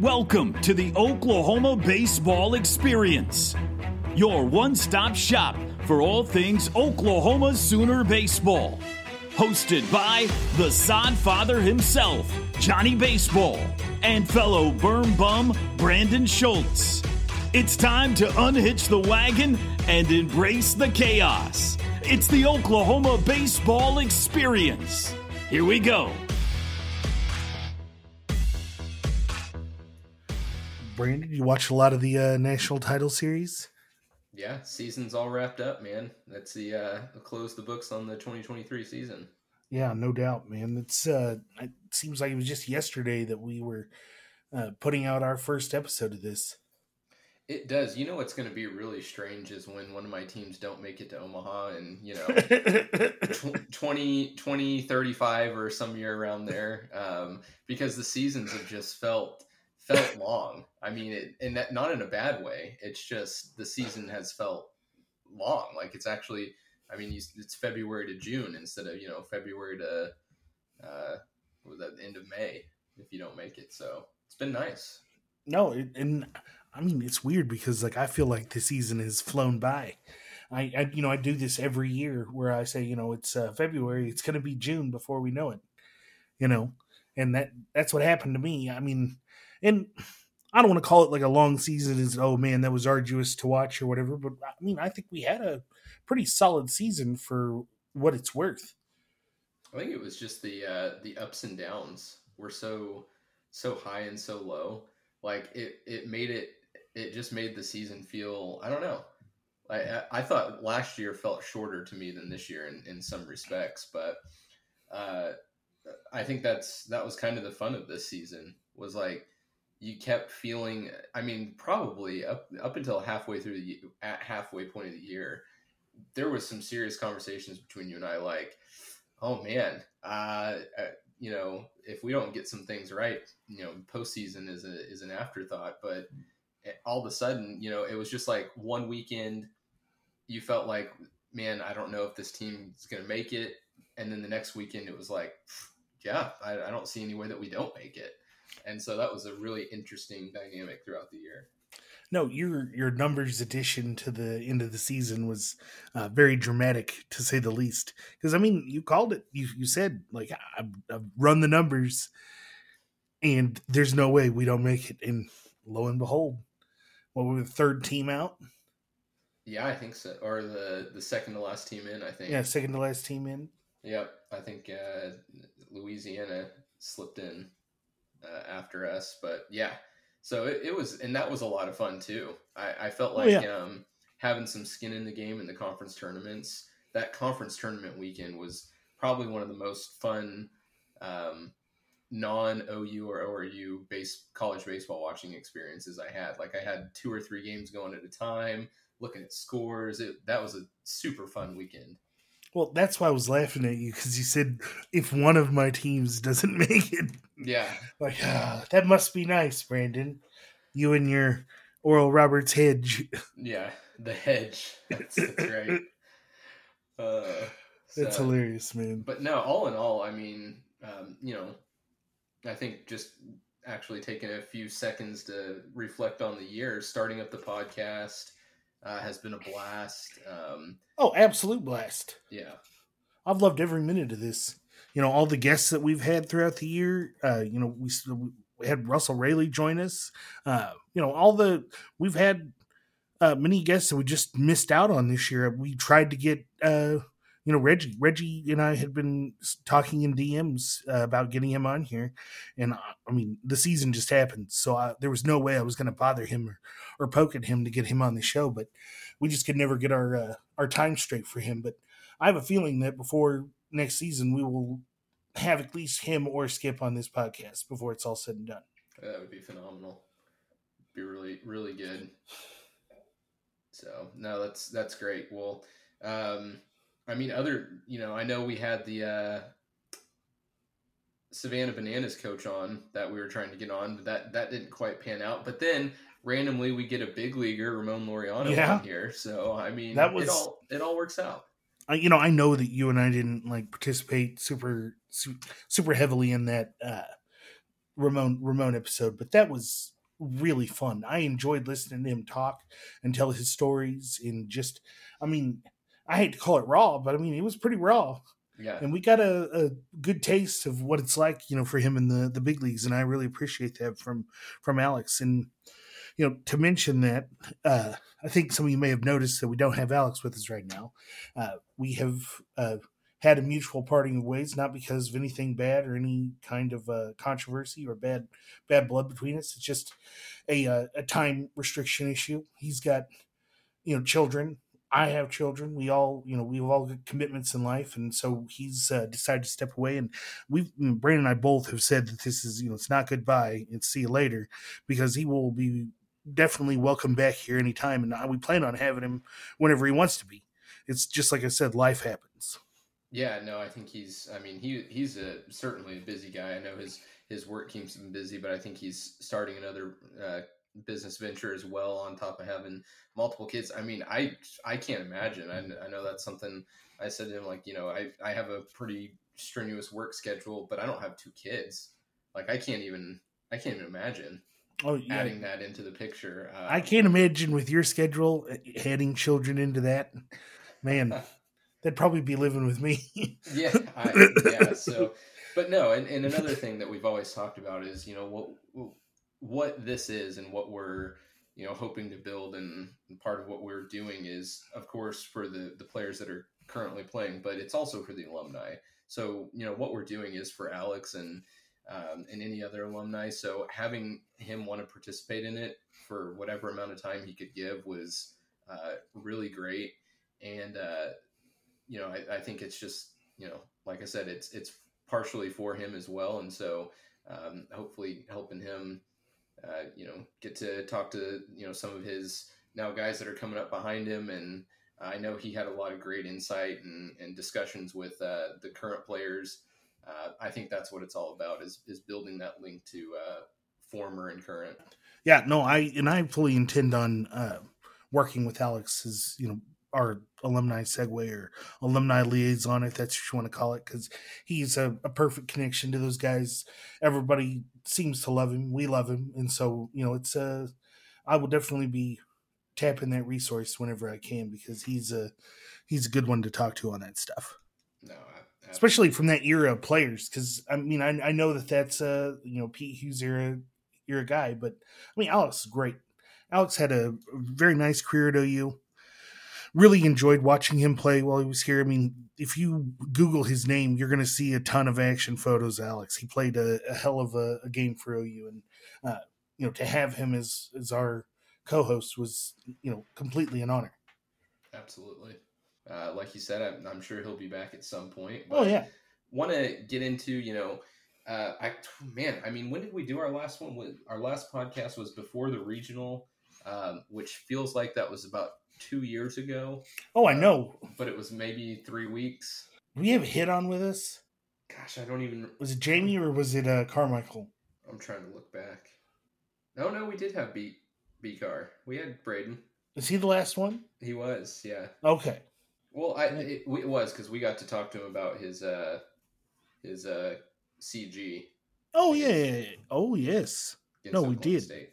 Welcome to the Oklahoma Baseball Experience, your one stop shop for all things Oklahoma Sooner baseball. Hosted by the sod father himself, Johnny Baseball, and fellow berm bum Brandon Schultz. It's time to unhitch the wagon and embrace the chaos. It's the Oklahoma Baseball Experience. Here we go. Brandon, you watch a lot of the uh, national title series? Yeah, season's all wrapped up, man. That's the uh close the books on the 2023 season. Yeah, no doubt, man. It's uh it seems like it was just yesterday that we were uh, putting out our first episode of this. It does. You know what's going to be really strange is when one of my teams don't make it to Omaha and, you know, tw- 20, 20, 35 or some year around there um, because the seasons have just felt felt long. I mean, it, and that, not in a bad way. It's just the season has felt long. Like it's actually, I mean, you, it's February to June instead of you know February to uh, was that the end of May if you don't make it. So it's been nice. no, it, and I mean it's weird because like I feel like the season has flown by. I, I you know I do this every year where I say you know it's uh, February, it's going to be June before we know it, you know, and that that's what happened to me. I mean, and I don't want to call it like a long season as oh man that was arduous to watch or whatever, but I mean I think we had a pretty solid season for what it's worth. I think it was just the uh, the ups and downs were so so high and so low. Like it it made it it just made the season feel I don't know. I I- thought last year felt shorter to me than this year in, in some respects, but uh, I think that's that was kind of the fun of this season was like you kept feeling. I mean, probably up up until halfway through the at halfway point of the year, there was some serious conversations between you and I, like, oh man, uh, uh, you know, if we don't get some things right, you know, postseason is a is an afterthought. But all of a sudden, you know, it was just like one weekend, you felt like, man, I don't know if this team is going to make it, and then the next weekend, it was like, yeah, I, I don't see any way that we don't make it. And so that was a really interesting dynamic throughout the year. No, your your numbers addition to the end of the season was uh, very dramatic to say the least. Because I mean, you called it. You you said like I've, I've run the numbers, and there's no way we don't make it. And lo and behold, what we were the third team out. Yeah, I think so. Or the the second to last team in, I think. Yeah, second to last team in. Yep, I think uh, Louisiana slipped in uh, after us, but yeah. So it, it was, and that was a lot of fun too. I, I felt Oh, like yeah. um, having some skin in the game in the conference tournaments. That conference tournament weekend was probably one of the most fun um, non OU or ORU base college baseball watching experiences I had. Like I had two or three games going at a time, looking at scores. It, that was a super fun weekend. Well, that's why I was laughing at you because you said if one of my teams doesn't make it, Yeah, like ah, that must be nice, Brandon. You and your Oral Roberts hedge. Yeah, the hedge. That's, that's right. Uh, That's so- hilarious, man. But no, all in all, I mean, um, you know, I think just actually taking a few seconds to reflect on the year, starting up the podcast uh, has been a blast. Um, Oh, absolute blast. yeah, I've loved every minute of this. You know, all the guests that we've had throughout the year. Uh, you know, we, we had Russell Rayleigh join us. Uh, you know, all the we've had uh, many guests that we just missed out on this year. We tried to get, uh, you know, Reggie. Reggie and I had been talking in DMs uh, about getting him on here, and uh, I mean, the season just happened, so I, there was no way I was going to bother him or, or poke at him to get him on the show. But we just could never get our uh, our time straight for him. But I have a feeling that before next season, we will have at least him or Skip on this podcast before it's all said and done. that would be phenomenal. Be really, really good. So no, that's that's great. Well, um, I mean, other you know, I know we had the uh, Savannah Bananas coach on that we were trying to get on, but that that didn't quite pan out. But then randomly we get a big leaguer, Ramon Laureano, Yeah. on here. So I mean, That was- it all it all works out. I, you know, I know that you and I didn't like participate super super heavily in that uh, Ramon Ramon episode, but that was really fun. I enjoyed listening to him talk and tell his stories and just I mean, I hate to call it raw, but I mean it was pretty raw. Yeah. And we got a, a good taste of what it's like, you know, for him in the, the big leagues, and I really appreciate that from from Alex. And you know, to mention that, uh, I think some of you may have noticed that we don't have Alex with us right now. Uh, we have uh, had a mutual parting of ways, not because of anything bad or any kind of uh, controversy or bad bad blood between us. It's just a uh, a time restriction issue. He's got you know children. I have children. We all you know we've all got commitments in life, and so he's uh, decided to step away. And we've Brandon and I both have said that this is you know it's not goodbye. It's see you later because he will be definitely welcome back here anytime, and we plan on having him whenever he wants to be. It's just like I said, life happens. Yeah, no, I think he's. I mean, he he's a certainly a busy guy. I know his his work keeps him busy, but I think he's starting another uh, business venture as well on top of having multiple kids. I mean, I I can't imagine. I, I know that's something I said to him. Like, you know, I I have a pretty strenuous work schedule, but I don't have two kids. Like, I can't even I can't even imagine Oh, yeah. adding that into the picture. Uh, I can't imagine with your schedule uh, adding children into that. Man, they'd probably be living with me. yeah, I, yeah. So, but no, and, and another thing that we've always talked about is you know what what this is and what we're you know hoping to build and, and part of what we're doing is of course for the the players that are currently playing, but it's also for the alumni. So you know what we're doing is for Alex and um, and any other alumni. So having him want to participate in it for whatever amount of time he could give was uh, really great. And uh, you know, I, I, think it's just you know, like I said, it's it's partially for him as well, and so um, hopefully helping him, uh, you know, get to talk to you know some of his now guys that are coming up behind him and. I know he had a lot of great insight and, and discussions with uh, the current players uh, I think that's what it's all about is is building that link to uh, former and current. Yeah, no, I and I fully intend on uh, working with Alex as you know our alumni segue or alumni liaison, if that's what you want to call it, because he's a, a, perfect connection to those guys. Everybody seems to love him. We love him, and so you know, it's uh, I will definitely be tapping that resource whenever I can because he's a he's a good one to talk to on that stuff. No, especially from that era of players. Because I mean, I, I know that that's uh you know Pete Hughes era era guy, but I mean Alex is great. Alex had a very nice career at OU. Really enjoyed watching him play while he was here. I mean, if you Google his name, you're going to see a ton of action photos. Alex, he played a, a hell of a, a, game for OU, and uh, you know to have him as as our co-host was you know completely an honor. Absolutely. Uh, like you said, I'm, I'm, sure he'll be back at some point. oh yeah. Want to get into you know, uh, I man, I mean, when did we do our last one? Our last podcast was before the regional, um, which feels like that was about two years ago. Oh, I know. Uh, but it was maybe three weeks. we have hit on with us? Gosh, I don't even. Was it Jamie or was it uh, Carmichael? I'm trying to look back. No, no, we did have B B car. We had Braden. Is he the last one? He was, yeah. Okay. Well, I it, it was because we got to talk to him about his uh his uh CG. Oh yeah. oh yes. No, we did. State.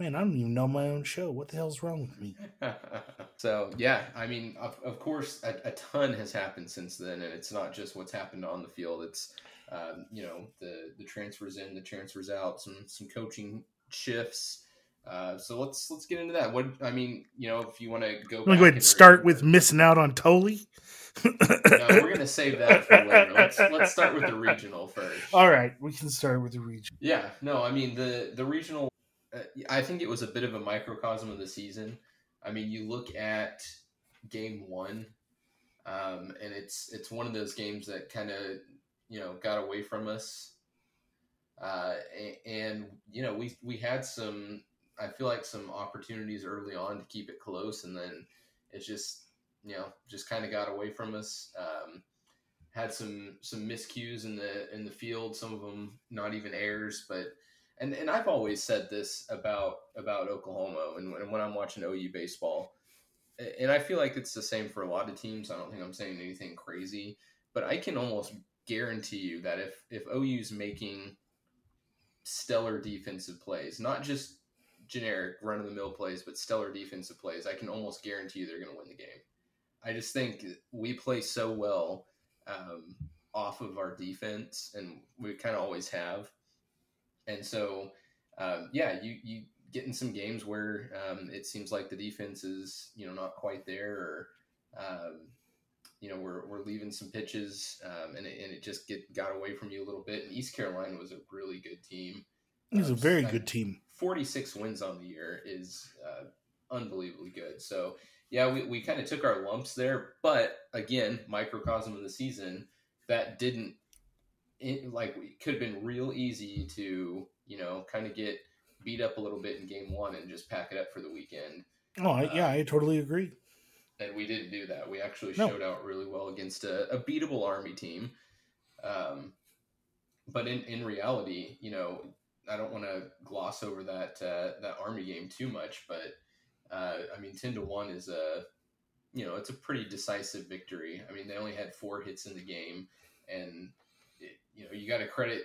Man, I don't even know my own show. What the hell's wrong with me? so yeah, I mean, of, of course, a, a, ton has happened since then, and it's not just what's happened on the field. It's um, you know the the transfers in, the transfers out, some some coaching shifts. Uh, so let's let's get into that. What I mean, you know, if you want to go, go ahead and start with missing out on Tolly. no, we're gonna save that for later. Let's let's start with the regional first. All right, we can start with the region. Yeah, no, I mean the the regional. Uh, I think it was a bit of a microcosm of the season. I mean, you look at game one, um, and it's it's one of those games that kind of you know got away from us. Uh, and, and you know we we had some I feel like some opportunities early on to keep it close, and then it just you know just kind of got away from us. Um, had some some miscues in the in the field, some of them not even errors, but and and I've always said this about about Oklahoma and, when I'm watching OU baseball, and I feel like it's the same for a lot of teams. I don't think I'm saying anything crazy, but I can almost guarantee you that if if OU's making stellar defensive plays, not just generic run of the mill plays, but stellar defensive plays, I can almost guarantee you they're going to win the game. I just think we play so well um, off of our defense, and we kind of always have. And so, um, yeah, you you get in some games where um, it seems like the defense is you know not quite there, or um, you know we're, we're leaving some pitches, um, and it, and it just get got away from you a little bit. And East Carolina was a really good team. It was a very good team. 46 wins on the year is uh, unbelievably good. So, yeah, we, we kind of took our lumps there. But again, microcosm of the season, that didn't, it, like, it could have been real easy to, you know, kind of get beat up a little bit in game one and just pack it up for the weekend. Oh, I, yeah, I totally agree. And we didn't do that. We actually no. showed out really well against a, a beatable Army team. Um, but in, in reality, you know, I don't want to gloss over that uh, that Army game too much, but uh, I mean, ten to one is a you know it's a pretty decisive victory. I mean, they only had four hits in the game, and you know you got to credit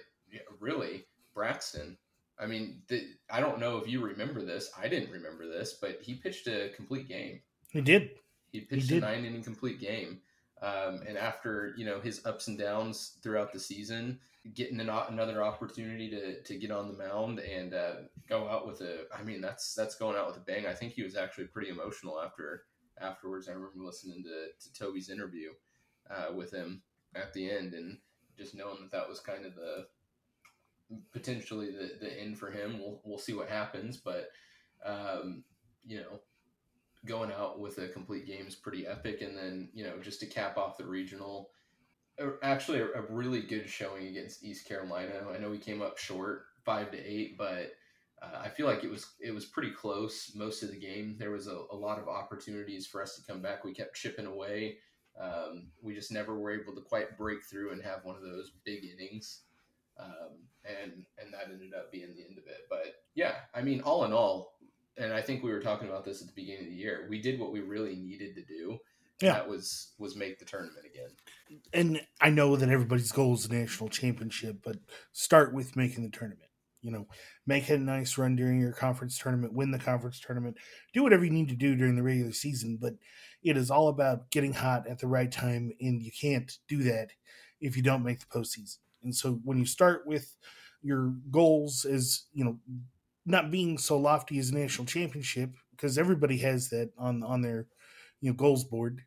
really Braxton. I mean, the, I don't know if you remember this. I didn't remember this, but he pitched a complete game. He did. He pitched he a nine inning complete game. Um, and after you know his ups and downs throughout the season, getting an, another opportunity to, to get on the mound and uh, go out with a I mean that's that's going out with a bang. I think he was actually pretty emotional after afterwards. I remember listening to, to Toby's interview uh, with him at the end and just knowing that that was kind of the potentially the, the end for him. We'll we'll see what happens, but um, you know going out with a complete game is pretty epic. And then you know just to cap off the regional actually a, really good showing against East Carolina. I know we came up short five to eight, but uh, I feel like it was it was pretty close most of the game. There was a, a lot of opportunities for us to come back. We kept chipping away. Um, we just never were able to quite break through and have one of those big innings. Um, and and that ended up being the end of it. But yeah, I mean, all in all, and I think we were talking about this at the beginning of the year. We did what we really needed to do yeah. that was was make the tournament again. And I know that everybody's goal is the national championship, but start with making the tournament. You know, make a nice run during your conference tournament, win the conference tournament, do whatever you need to do during the regular season. But it is all about getting hot at the right time, and you can't do that if you don't make the postseason. And so when you start with your goals as you know not being so lofty as a national championship because everybody has that on on their you know goals board,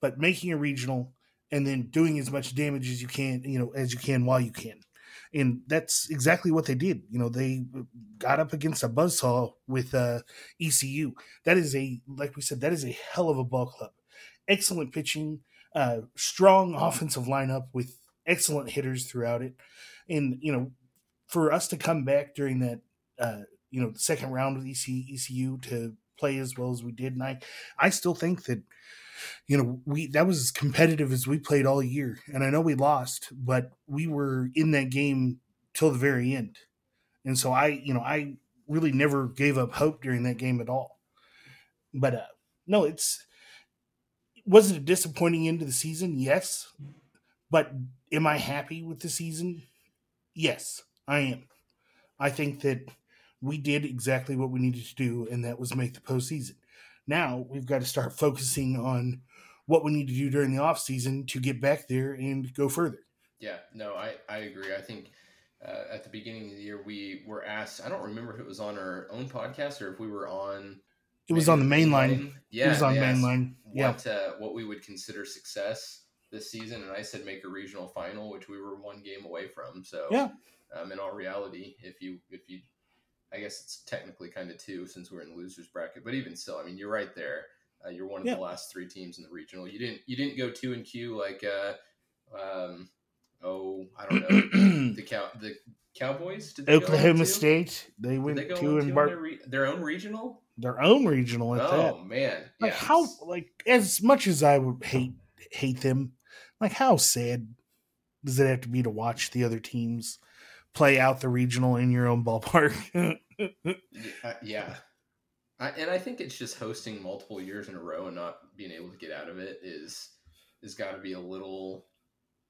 but making a regional and then doing as much damage as you can, you know, as you can while you can. And that's exactly what they did. You know, they got up against a buzzsaw with uh, ECU. That is a, like we said, that is a hell of a ball club. Excellent pitching, uh, strong offensive lineup with excellent hitters throughout it. And, you know, for us to come back during that, uh, you know, second round with ECU to play as well as we did, and I I still think that you know we that was as competitive as we played all year, and I know we lost, but we were in that game till the very end, and so I you know I really never gave up hope during that game at all. But uh, no, it's was it a disappointing end of the season? Yes, but am I happy with the season? Yes, I am. I think that we did exactly what we needed to do, and that was make the postseason. Now we've got to start focusing on what we need to do during the off season to get back there and go further. Yeah, no, I, I agree. I think uh, at the beginning of the year we were asked. I don't remember if it was on our own podcast or if we were on. It was on the main line. Yeah, it was on main line. Yeah, what, uh, what we would consider success this season, and I said make a regional final, which we were one game away from. So yeah, um, in all reality, if you if you I guess it's technically kind of two since we're in the losers bracket, but even still, I mean, you're right there. Uh, you're one of yeah. the last three teams in the regional. You didn't you didn't go two and Q like uh, um, oh I don't know the cow the Cowboys did Oklahoma State they went they two and Bar- their, re- their, own regional their own regional at oh that. man like yeah. how like as much as I would hate hate them like how sad does it have to be to watch the other teams play out the regional in your own ballpark. yeah. I, and I think it's just hosting multiple years in a row and not being able to get out of it is is got to be a little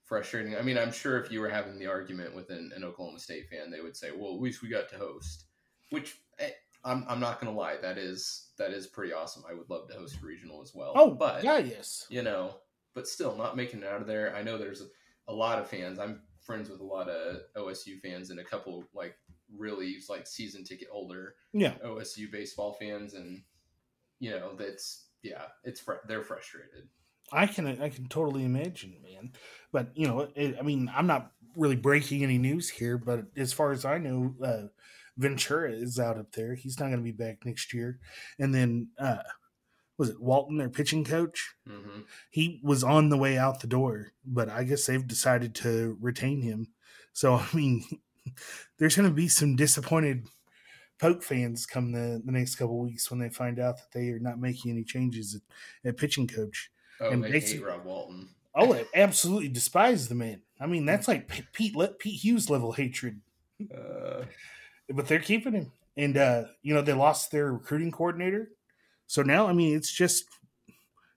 frustrating. I mean, I'm sure if you were having the argument with an, an Oklahoma State fan, they would say, "Well, at least we got to host," which eh, I'm I'm not gonna lie, that is that is pretty awesome. I would love to host a regional as well. Oh, but yeah, yes. you know, but still not making it out of there. I know there's a, a lot of fans. I'm friends with a lot of OSU fans and a couple like really like season ticket holder Yeah. OSU baseball fans, and you know that's yeah, it's fr- they're frustrated. I can I can totally imagine, man. But you know, it, I mean, I'm not really breaking any news here, but as far as I know, uh, Ventura is out up there. He's not going to be back next year. And then uh, was it Walton, their pitching coach? hmm He was on the way out the door, but I guess they've decided to retain him. So I mean, there's going to be some disappointed Poke fans come the, the next couple weeks when they find out that they are not making any changes at, at pitching coach. Oh, And they hate Rob Walton. Oh, I absolutely despise the man. I mean, that's like Pete Pete Hughes level hatred. Uh, But they're keeping him, and uh, you know they lost their recruiting coordinator, so now I mean it's just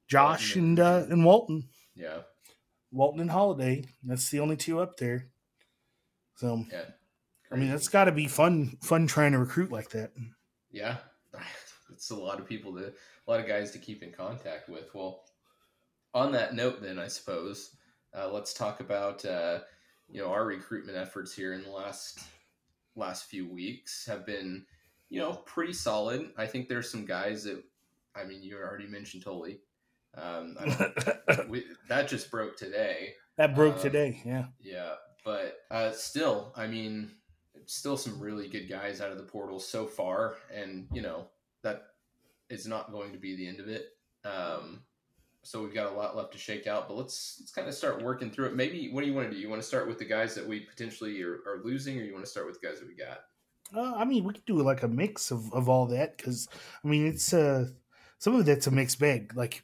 Josh Walton and and- uh, and Walton, yeah, Walton and Holliday. That's the only two up there. So yeah. I mean, that's got to be fun fun trying to recruit like that. yeah, it's a lot of people to a lot of guys to keep in contact with. Well, on that note, then I suppose uh, let's talk about uh, you know our recruitment efforts here in the last last few weeks have been you know pretty solid. I think there's some guys that I mean you already mentioned Tully. Um, we, that just broke today. that broke Um, today. Yeah. Yeah, but uh, still, I mean, still some really good guys out of the portal so far, and you know that is not going to be the end of it. Um, so we've got a lot left to shake out, but let's let's kind of start working through it. Maybe what do you want to do? You want to start with the guys that we potentially are, are losing, or you want to start with the guys that we got? Uh, I mean, we could do like a mix of, of all that because I mean, it's uh, some of that's a mixed bag. Like,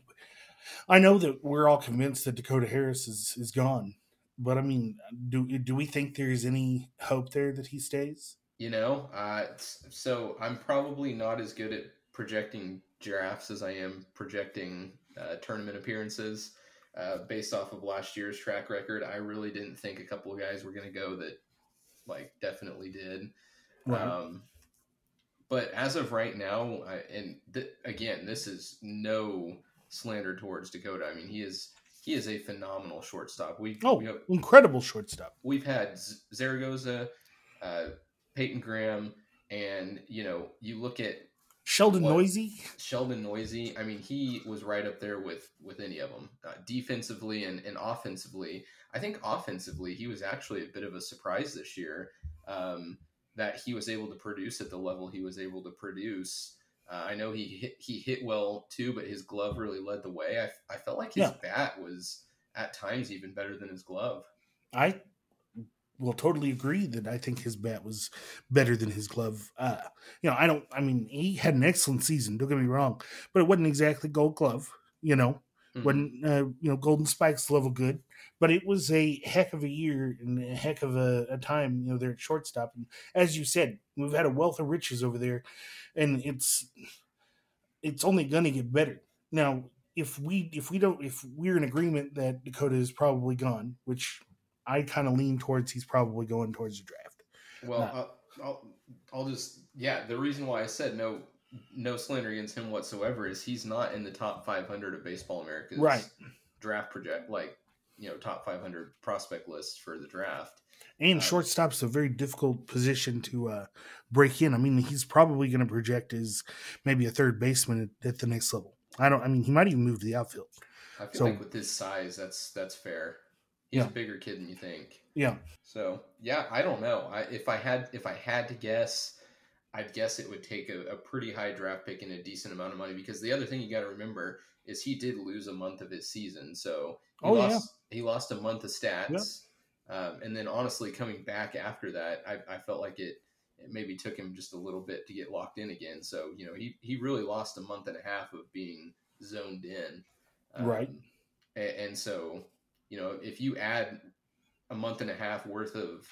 I know that we're all convinced that Dakota Harris is is gone, but I mean, do do we think there's any hope there that he stays? You know, uh, so I'm probably not as good at projecting giraffes as I am projecting uh, tournament appearances. Uh, based off of last year's track record, I really didn't think a couple of guys were going to go that, like, definitely did. Right. Um, but as of right now, I, and th- again, this is no slander towards Dakota. I mean, he is he is a phenomenal shortstop. We oh, we have, incredible shortstop. we've had Z- Zaragoza, uh, Peyton Graham, and you know, you look at Sheldon What? Noisy. Sheldon Noisy. I mean, he was right up there with with any of them, uh, defensively and, and offensively. I think offensively, he was actually a bit of a surprise this year um, that he was able to produce at the level he was able to produce. Uh, I know he hit, he hit well too, but his glove really led the way. I, I felt like his Yeah. bat was at times even better than his glove. I will totally agree that I think his bat was better than his glove. Uh, you know, I don't. I mean, he had an excellent season. Don't get me wrong, but it wasn't exactly Gold Glove. You know, Mhm. wasn't uh, you know Golden Spikes level good, but it was a heck of a year and a heck of a, a time. You know, there at shortstop, and as you said, we've had a wealth of riches over there, and it's it's only going to get better. Now, if we if we don't if we're in agreement that Dakota is probably gone, which I kind of lean towards, he's probably going towards the draft. Well, Uh, I'll, I'll, I'll just yeah. The reason why I said no, no slander against him whatsoever is he's not in the top 500 of Baseball America's Right. draft project, like you know, top 500 prospect list for the draft. And Uh, shortstop's a very difficult position to uh, break in. I mean, he's probably going to project as maybe a third baseman at, at the next level. I don't. I mean, he might even move to the outfield. I feel So- like with his size, that's that's fair. He's Yeah. a bigger kid than you think. Yeah, So yeah, I don't know. I, if I had if I had to guess, I'd guess it would take a, a pretty high draft pick and a decent amount of money. Because the other thing you got to remember is he did lose a month of his season, so he Oh, yeah. lost he lost a month of stats. Um, and then honestly, coming back after that, I, I felt like it it maybe took him just a little bit to get locked in again. So you know he he really lost a month and a half of being zoned in. Right. a- and so you know if you add a month and a half worth of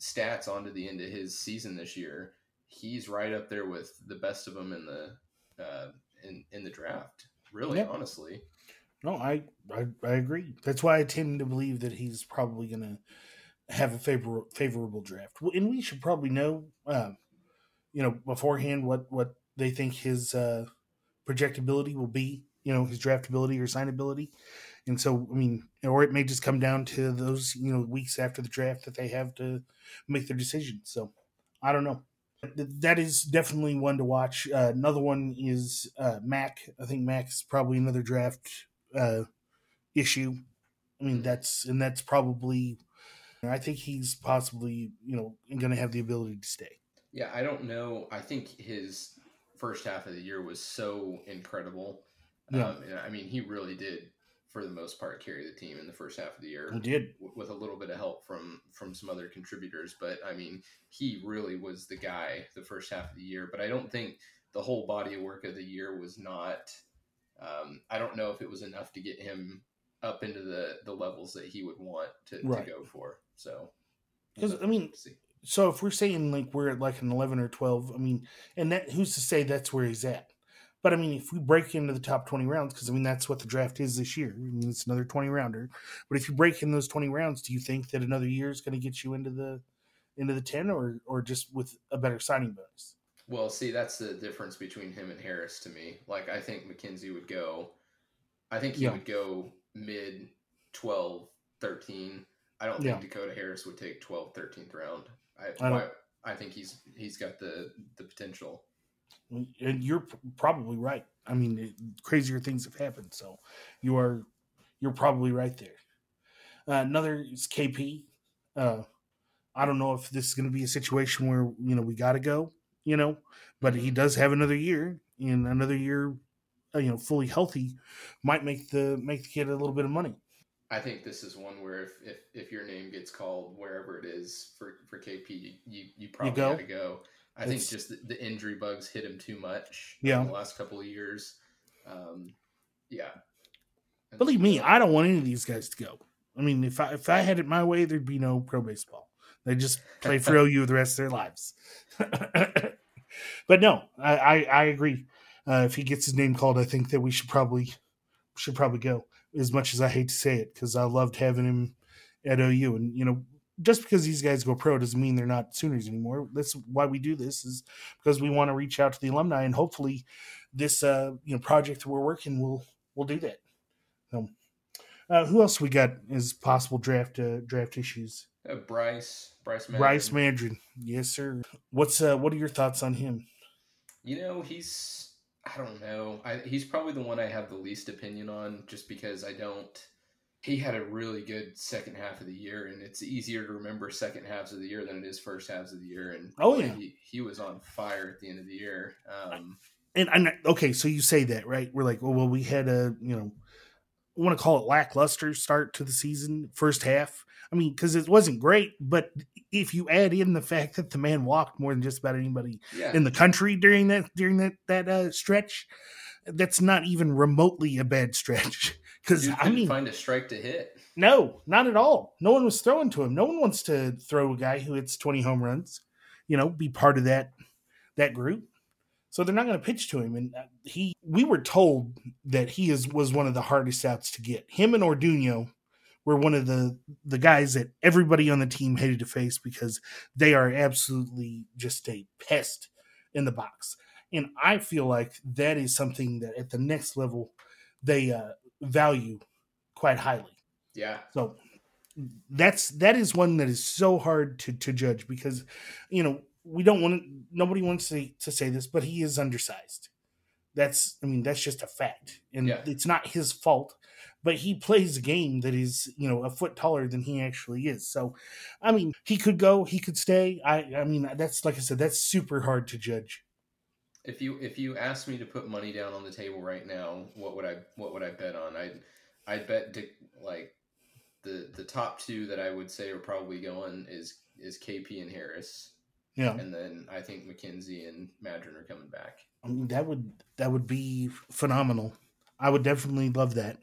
stats onto the end of his season this year, he's right up there with the best of them in the uh, in in the draft. Really, Yeah. honestly, No, I, I I agree. That's why I tend to believe that he's probably going to have a favor, favorable draft. And we should probably know, uh, you know, beforehand what what they think his uh, projectability will be. You know, his draftability or signability. And so, I mean, or it may just come down to those you know weeks after the draft that they have to make their decision. So, I don't know. That is definitely one to watch. Uh, another one is uh, Mac. I think Mac's probably another draft uh, issue. I mean, that's and that's probably. I think he's possibly you know going to have the ability to stay. Yeah, I don't know. I think his first half of the year was so incredible. Yeah. Um, I mean, he really did, for the most part, carry the team in the first half of the year. He did with a little bit of help from from some other contributors, but I mean, he really was the guy the first half of the year. But I don't think the whole body of work of the year was not um, I don't know if it was enough to get him up into the the levels that he would want to, right. to go for. So, because I mean, so if we're saying like we're at like an eleven or twelve, I mean, and that who's to say that's where he's at? But I mean, if we break into the top twenty rounds, because I mean that's what the draft is this year. I mean, it's another twenty rounder. But if you break in those twenty rounds, do you think that another year is going to get you into the into the ten, or or just with a better signing bonus? Well, see, that's the difference between him and Harris to me. Like, I think McKenzie would go, I think he yeah. would go mid 12, 13. I don't think yeah. Dakota Harris would take 12, 13th round. I, I, I, think he's he's got the the potential. And you're probably right. I mean, it, crazier things have happened, so you are you're probably right there. Uh, another is KP. Uh, I don't know if this is going to be a situation where you know we got to go you know, but he does have another year, and another year, uh, you know, fully healthy, might make the make the kid a little bit of money. I think this is one where if if, if your name gets called wherever it is for for KP, you you probably you got to go. I it's, think just the, the, injury bugs hit him too much. Yeah, in the last couple of years. Um, yeah. And Believe me, I don't want any of these guys to go. I mean, if I if I had it my way, there'd be no pro baseball. They just play for OU the rest of their lives. but no, I, I, I agree. Uh, if he gets his name called, I think that we should probably should probably go. As much as I hate to say it, because I loved having him at OU, and you know, just because these guys go pro doesn't mean they're not Sooners anymore. That's why we do this is because we want to reach out to the alumni, and hopefully, this uh, you know project that we're working will will do that. So, uh, who else we got as possible draft uh, draft issues? Uh, Bryce Bryce Madron. Bryce Madron. Yes, sir. What's uh what are your thoughts on him? You know, he's I don't know. I, he's probably the one I have the least opinion on just because I don't he had a really good second half of the year and it's easier to remember second halves of the year than it is first halves of the year. And oh yeah. he, he was on fire at the end of the year. Um and I'm okay so you say that right? We're like well, well we had a you know I want to call it lackluster start to the season first half. I mean, because it wasn't great, but if you add in the fact that the man walked more than just about anybody yeah. in the country during that during that that uh, stretch, that's not even remotely a bad stretch. Because I mean, find a strike to hit. No, not at all. No one was throwing to him. No one wants to throw a guy who hits twenty home runs. You know, be part of that that group. So they're not going to pitch to him. And uh, he, we were told that he is was one of the hardest outs to get. Him and Orduno were one of the the guys that everybody on the team hated to face because they are absolutely just a pest in the box. And I feel like that is something that at the next level they uh, value quite highly. Yeah. So that's that is one that is so hard to to judge because you know we don't want to, nobody wants to, to say this, but he is undersized. That's I mean that's just a fact, and yeah. it's not his fault but he plays a game that is you know a foot taller than he actually is so i mean he could go he could stay i i mean that's like i said that's super hard to judge if you if you asked me to put money down on the table right now what would i what would i bet on? I i'd, I'd bet Dick, like the the top two that i would say are probably going is is kp and harris. Yeah. And then i think mckenzie and madron are coming back. I mean that would that would be phenomenal. I would definitely love that.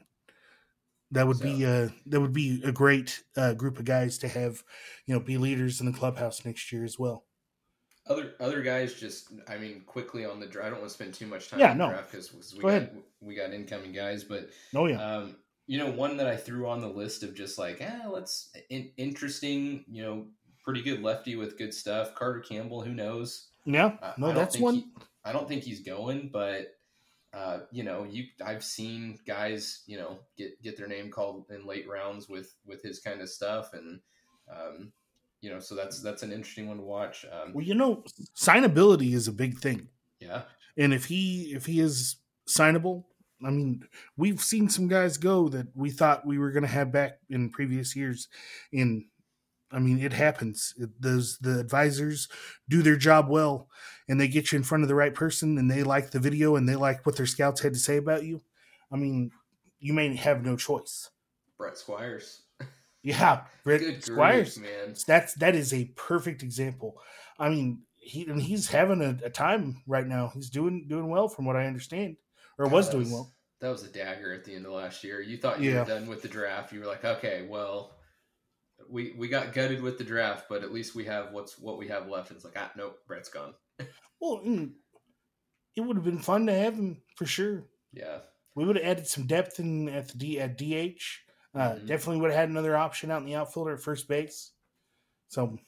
That would so. be a that would be a great uh, group of guys to have, you know, be leaders in the clubhouse next year as well. Other other guys just, I mean, quickly on the draft. I don't want to spend too much time Yeah, on the no. draft because we Go got ahead. we got incoming guys, but Oh yeah, um, you know, one that I threw on the list of just like, ah, let's in, interesting, you know, pretty good lefty with good stuff. Carter Campbell, who knows? yeah. No, that's one. he- I don't think he's going, but uh, you know, you I've seen guys, you know, get get their name called in late rounds with with his kind of stuff, and um, you know, so that's that's an interesting one to watch. Um, Well, you know, signability is a big thing. yeah, and if he if he is signable i mean we've seen some guys go that we thought we were going to have back in previous years and i mean it happens it, those the advisors do their job well and they get you in front of the right person and they like the video and they like what their scouts had to say about you i mean you may have no choice Brett Squires. Yeah Brett Good squires grief, man. that's that is a perfect example. I mean, he and he's having a, a time right now. He's doing doing well from what I understand, or was doing well. That was a dagger at the end of last year. You thought you Yeah. were done with the draft. You were like, okay, well, we we got gutted with the draft, but at least we have what's what we have left. And it's like, ah, nope, Brett's gone. Well, it would have been fun to have him for sure. Yeah, We would have added some depth in at the D at DH. Uh, Mhm. Definitely would have had another option out in the outfielder at first base. So,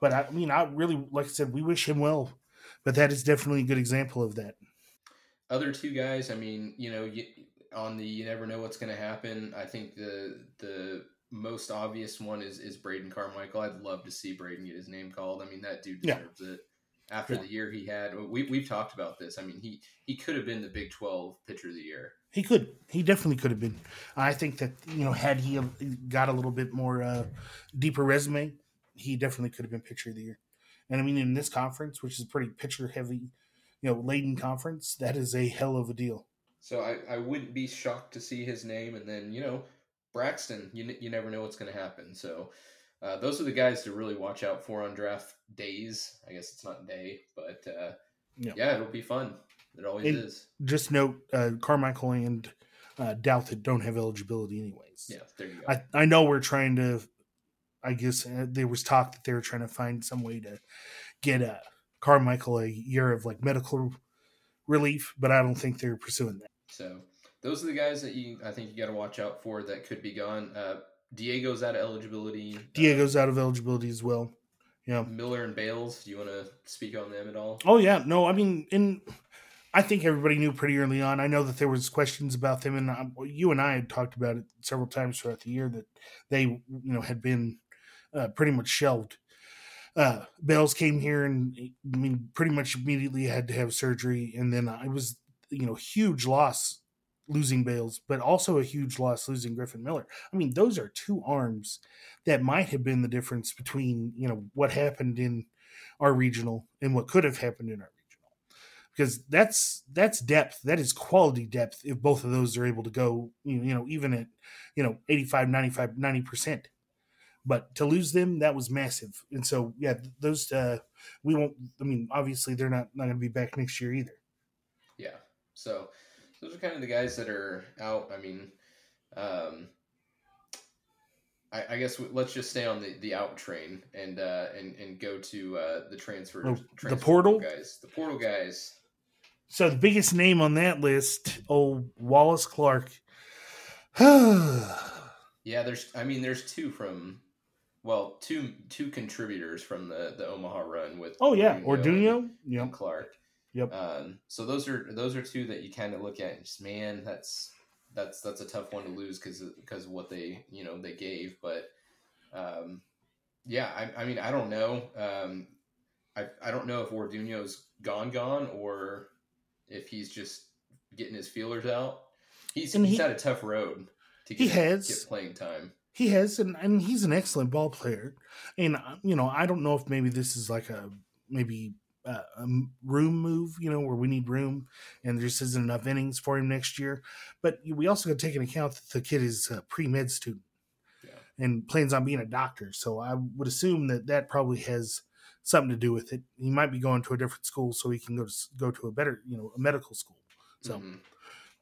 but I mean, I really like I said, we wish him well. But that is definitely a good example of that. other two guys. I mean, you know, you, on the you never know what's going to happen. I think the the most obvious one is is Braden Carmichael. I'd love to see Braden get his name called. I mean, that dude Yeah. deserves it. After Yeah. the year he had, we we've talked about this. I mean, he he could have been the Big Twelve pitcher of the year. He could. He definitely could have been. I think that you know, had he got a little bit more uh, deeper resume, he definitely could have been pitcher of the year. And I mean, in this conference, which is a pretty pitcher heavy, you know, laden conference, that is a hell of a deal. So I, I wouldn't be shocked to see his name, and then you know Braxton. You n- you never know what's going to happen. So uh, those are the guys to really watch out for on draft days. I guess it's not day, but uh, Yeah. yeah, it'll be fun. It always And- is. Just note, uh, Carmichael and uh, Douthit don't have eligibility, anyways. Yeah, there you go. I, I know we're trying to. I guess uh, there was talk that they were trying to find some way to get uh, Carmichael a year of like medical relief, but I don't think they're pursuing that. so those are the guys that you I think you got to watch out for that could be gone. Uh, Diego's out of eligibility. Uh, Diego's out of eligibility as well. Yeah. Miller and Bales. Do you want to speak on them at all? Oh yeah. No, I mean, in I think everybody knew pretty early on. I know that there was questions about them, and um, you and I had talked about it several times throughout the year that they, you know, had been uh, pretty much shelved. Uh, Bales came here and I mean, pretty much immediately had to have surgery, and then I was, you know, huge loss losing Bales, but also a huge loss losing Griffin Miller. I mean, those are two arms that might have been the difference between you know what happened in our regional and what could have happened in our because that's that's depth that is quality depth if both of those are able to go you you know even at you know 85 95 90% but to lose them that was massive and so yeah those uh we won't i mean obviously they're not not going to be back next year either Yeah. So those are kind of the guys that are out. I mean, um, I, I guess we, let's just stay on the, the out train and uh, and and go to uh, the transfer, Oh, the portal? guys. The portal guys. So the biggest name on that list oh wallace clark Yeah, there's. I mean, there's two from. Well, two two contributors from the the Omaha run with. oh yeah Orduño orduno and- yep and Clark. Yep. Um, so those are those are two that you kind of look at and just man, that's that's that's a tough one to lose because because of what they you know they gave. But um, yeah, I, I mean I don't know. Um, I I don't know if Orduno's gone gone or if he's just getting his feelers out. He's And he's he- had a tough road to he get, has. get playing time. He has, and, and he's an excellent ball player. And uh, you know, I don't know if maybe this is like a maybe uh, a room move, you know, where we need room, and there just isn't enough innings for him next year. But we also got to take into account that the kid is a pre med student Yeah. and plans on being a doctor. So I would assume that that probably has something to do with it. He might be going to a different school so he can go to go to a better, you know, a medical school. So Mhm.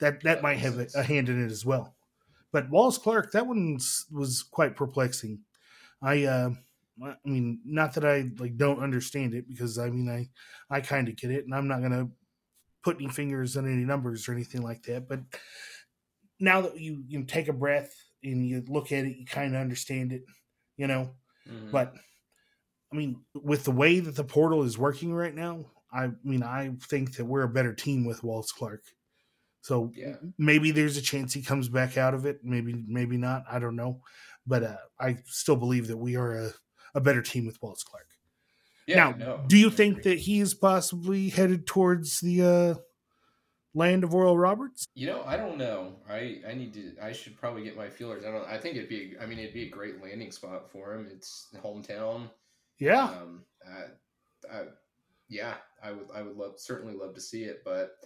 that that That might have a, a hand in it as well. But Wallace Clark, that one was quite perplexing. I uh, I mean, not that I like don't understand it because I mean I I kind of get it, and I'm not gonna put any fingers on any numbers or anything like that. But now that you you take a breath and you look at it, you kind of understand it, you know. Mhm. But I mean, with the way that the portal is working right now, I mean, I think that we're a better team with Wallace Clark. So Yeah. maybe there's a chance he comes back out of it. Maybe, maybe not. I don't know. But uh, I still believe that we are a, a better team with Wallace Clark. yeah, now, no, do you think that he is possibly headed towards the uh, land of Oral Roberts? You know, I don't know. I I need to. I should probably get my feelers. I don't. I think it'd be. I mean, it'd be a great landing spot for him. It's hometown. Yeah. Um. I, I, yeah. I would. I would love. Certainly love to see it, but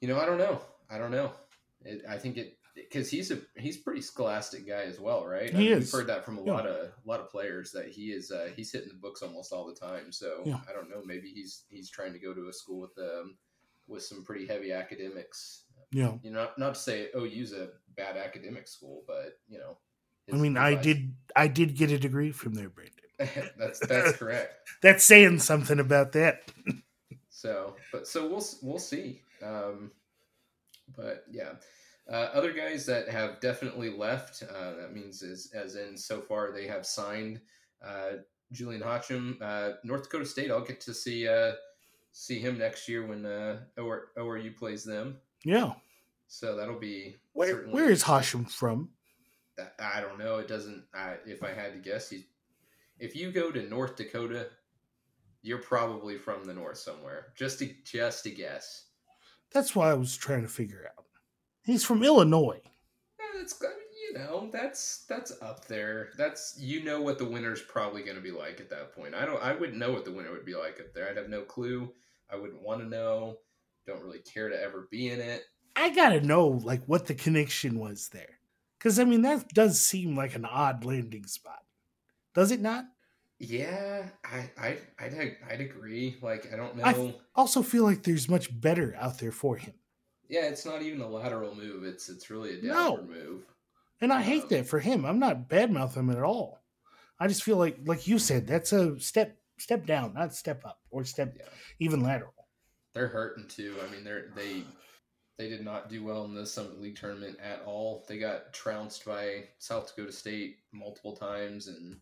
you know, I don't know. I don't know. It, I think it because he's a he's pretty scholastic guy as well, right? I He mean, is. We've heard that from a Yeah. lot of a lot of players that he is uh, he's hitting the books almost all the time. So Yeah. I don't know. Maybe he's he's trying to go to a school with um with some pretty heavy academics. Yeah. You know, not, not to say OU's a bad academic school, but you know. I mean, I did, I did get a degree from there, Brandon. that's that's correct. That's saying something about that. So, but so we'll we'll see. Um, but yeah, uh, other guys that have definitely left. Uh, that means as as in so far they have signed uh, Julian Hodgem, uh, North Dakota State. I'll get to see uh, see him next year when uh, OR, ORU plays them. Yeah. So that'll be Where, where is Hashem from? I- I don't know. It doesn't. I, if I had to guess, he's, if you go to North Dakota, you're probably from the north somewhere. Just to just to guess. That's why I was trying to figure out. He's from Illinois. Eh, That's I mean, you know that's that's up there. That's you know what the winter's probably going to be like at that point. I don't. I wouldn't know what the winter would be like up there. I'd have no clue. I wouldn't want to know. Don't really care to ever be in it. I gotta know like what the connection was there, because I mean that does seem like an odd landing spot, does it not? Yeah, I I I'd I'd agree. Like I don't know. I f- Also feel like there's much better out there for him, yeah, it's not even a lateral move. It's it's really a No. downward move. and I hate Um, that for him. I'm not bad mouthing him at all. I just feel like, like you said, that's a step step down, not step up or step Yeah. even lateral. they're hurting too. I mean, they're they they did not do well in the Summit League tournament at all. They got trounced by South Dakota State multiple times, and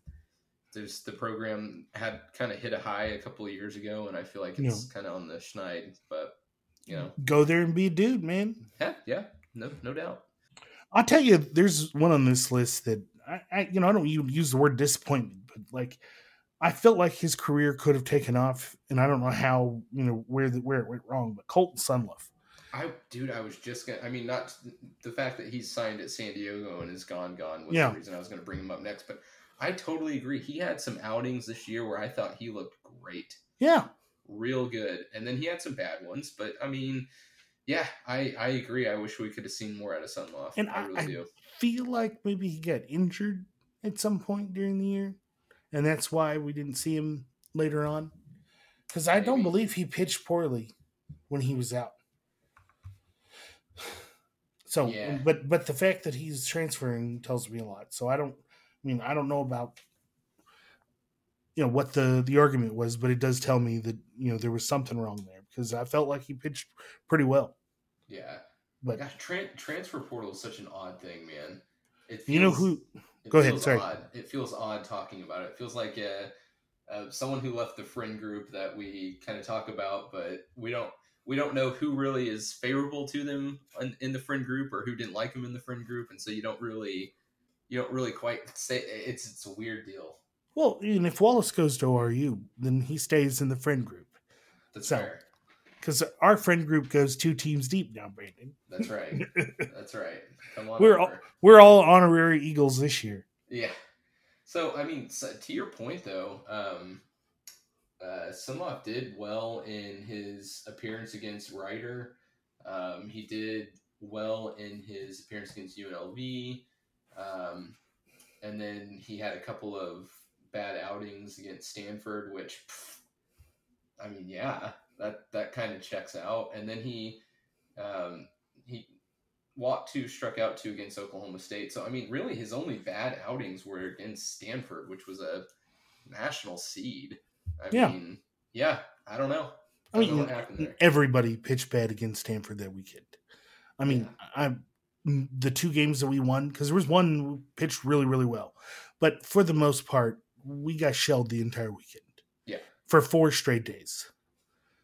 there's the program had kind of hit a high a couple of years ago, and I feel like it's kind of on the schneid. But you know, Go there and be a dude, man. yeah, yeah, no, no doubt. I'll tell you, there's one on this list that I, I you know, I don't even use the word disappointment, but like I felt like his career could have taken off, and I don't know how, you know, where the, where it went wrong. But Colton Sundloff, I, dude, I was just gonna. I mean, not the fact that he's signed at San Diego and is gone, gone was Yeah. the reason I was gonna bring him up next. But I totally agree. He had some outings this year where I thought he looked great. yeah, real good. And then he had some bad ones, but I mean, yeah, I I agree. I wish we could have seen more out of Sundloff. And I I- really I- do. feel like maybe he got injured at some point during the year, and that's why we didn't see him later on. Because I don't believe he pitched poorly when he was out. So, Yeah. but but the fact that he's transferring tells me a lot. So I don't, I mean, I don't know about you know what the the argument was, but it does tell me that you know there was something wrong there because I felt like he pitched pretty well. Yeah, But tran- transfer portal is such an odd thing, man. It you know who? Go ahead, sorry. Odd. It feels odd talking about it. It feels like uh, uh, someone who left the friend group that we kind of talk about, but we don't we don't know who really is favorable to them in, in the friend group or who didn't like them in the friend group, and so you don't really you don't really quite say it's it's a weird deal. Well, and if Wallace goes to ORU, then he stays in the friend group That's So, fair. because our friend group goes two teams deep now, Brandon. That's right. That's right. Come on. We're over. all, we're all honorary Eagles this year. Yeah. So I mean, so, to your point though, um, uh, Sundloff did well in his appearance against Ryder. Um, he did well in his appearance against UNLV, um, and then he had a couple of bad outings against Stanford, which, pff, I mean, yeah, that that kind of checks out. And then he um, he walked two, struck out two against Oklahoma State. So I mean, really, his only bad outings were against Stanford, which was a national seed. I Yeah. mean, yeah, I don't know. I I don't know what happened there. everybody pitched bad against Stanford that weekend. I mean, I the two games that we won because there was one we pitched really really well, but for the most part, we got shelled the entire weekend. Yeah. for four straight days.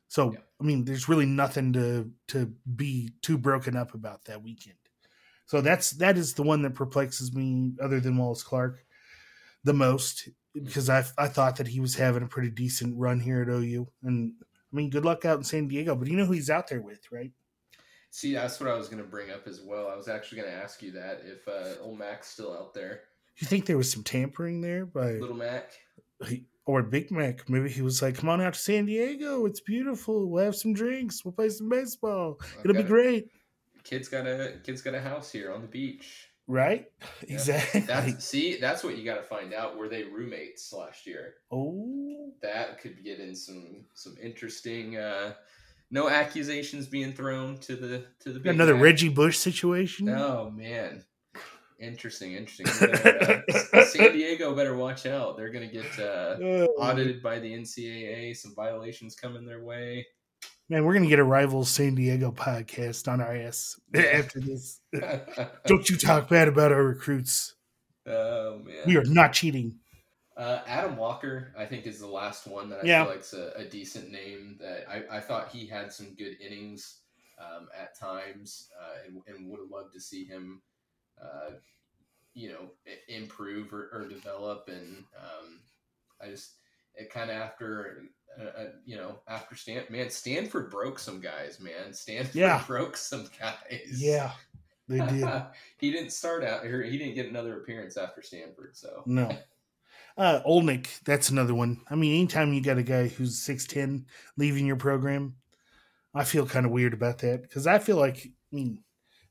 So Yeah. I mean, there's really nothing to to be too broken up about that weekend. So that's that is the one that perplexes me, other than Wallace Clark, the most because I I thought that he was having a pretty decent run here at OU, and I mean, good luck out in San Diego. But you know who he's out there with, right? See, that's what I was going to bring up as well. I was actually going to ask you that if uh, old Mac's still out there, You think there was some tampering there by little Mac. he, or Big Mac? Maybe he was like, "Come on out to San Diego. It's beautiful. We'll have some drinks. We'll play some baseball. It'll be a- great." Kid's got a kid's got a house here on the beach. Right? Yeah. Exactly. That's see, that's what you got to find out. Were they roommates last year? oh, That could get in some some interesting. uh No accusations being thrown to the to the another Mac. Reggie Bush situation. Oh man, interesting, interesting. Better, uh, San Diego better watch out. They're gonna get uh, Uh, audited by the NCAA. Some violations coming their way. man, we're gonna get a rival San Diego podcast on our ass after this. Don't you talk bad about our recruits? oh man. We are not cheating. Uh, Adam Walker, I think, is the last one that I Yeah. feel like's a, a decent name. That I, I thought he had some good innings um, at times, uh, and, and would have loved to see him, uh, you know, improve or, or develop. And um, I just, it kind of after, uh, uh, you know, after Stan, man, Stanford broke some guys, man. Stanford Yeah. broke some guys. Yeah, they did. he didn't start out, here. he didn't get another appearance after Stanford. So No. Uh, Olnick, that's another one. I mean, anytime you got a guy who's 6'10 leaving your program, I feel kind of weird about that because I feel like, I mean,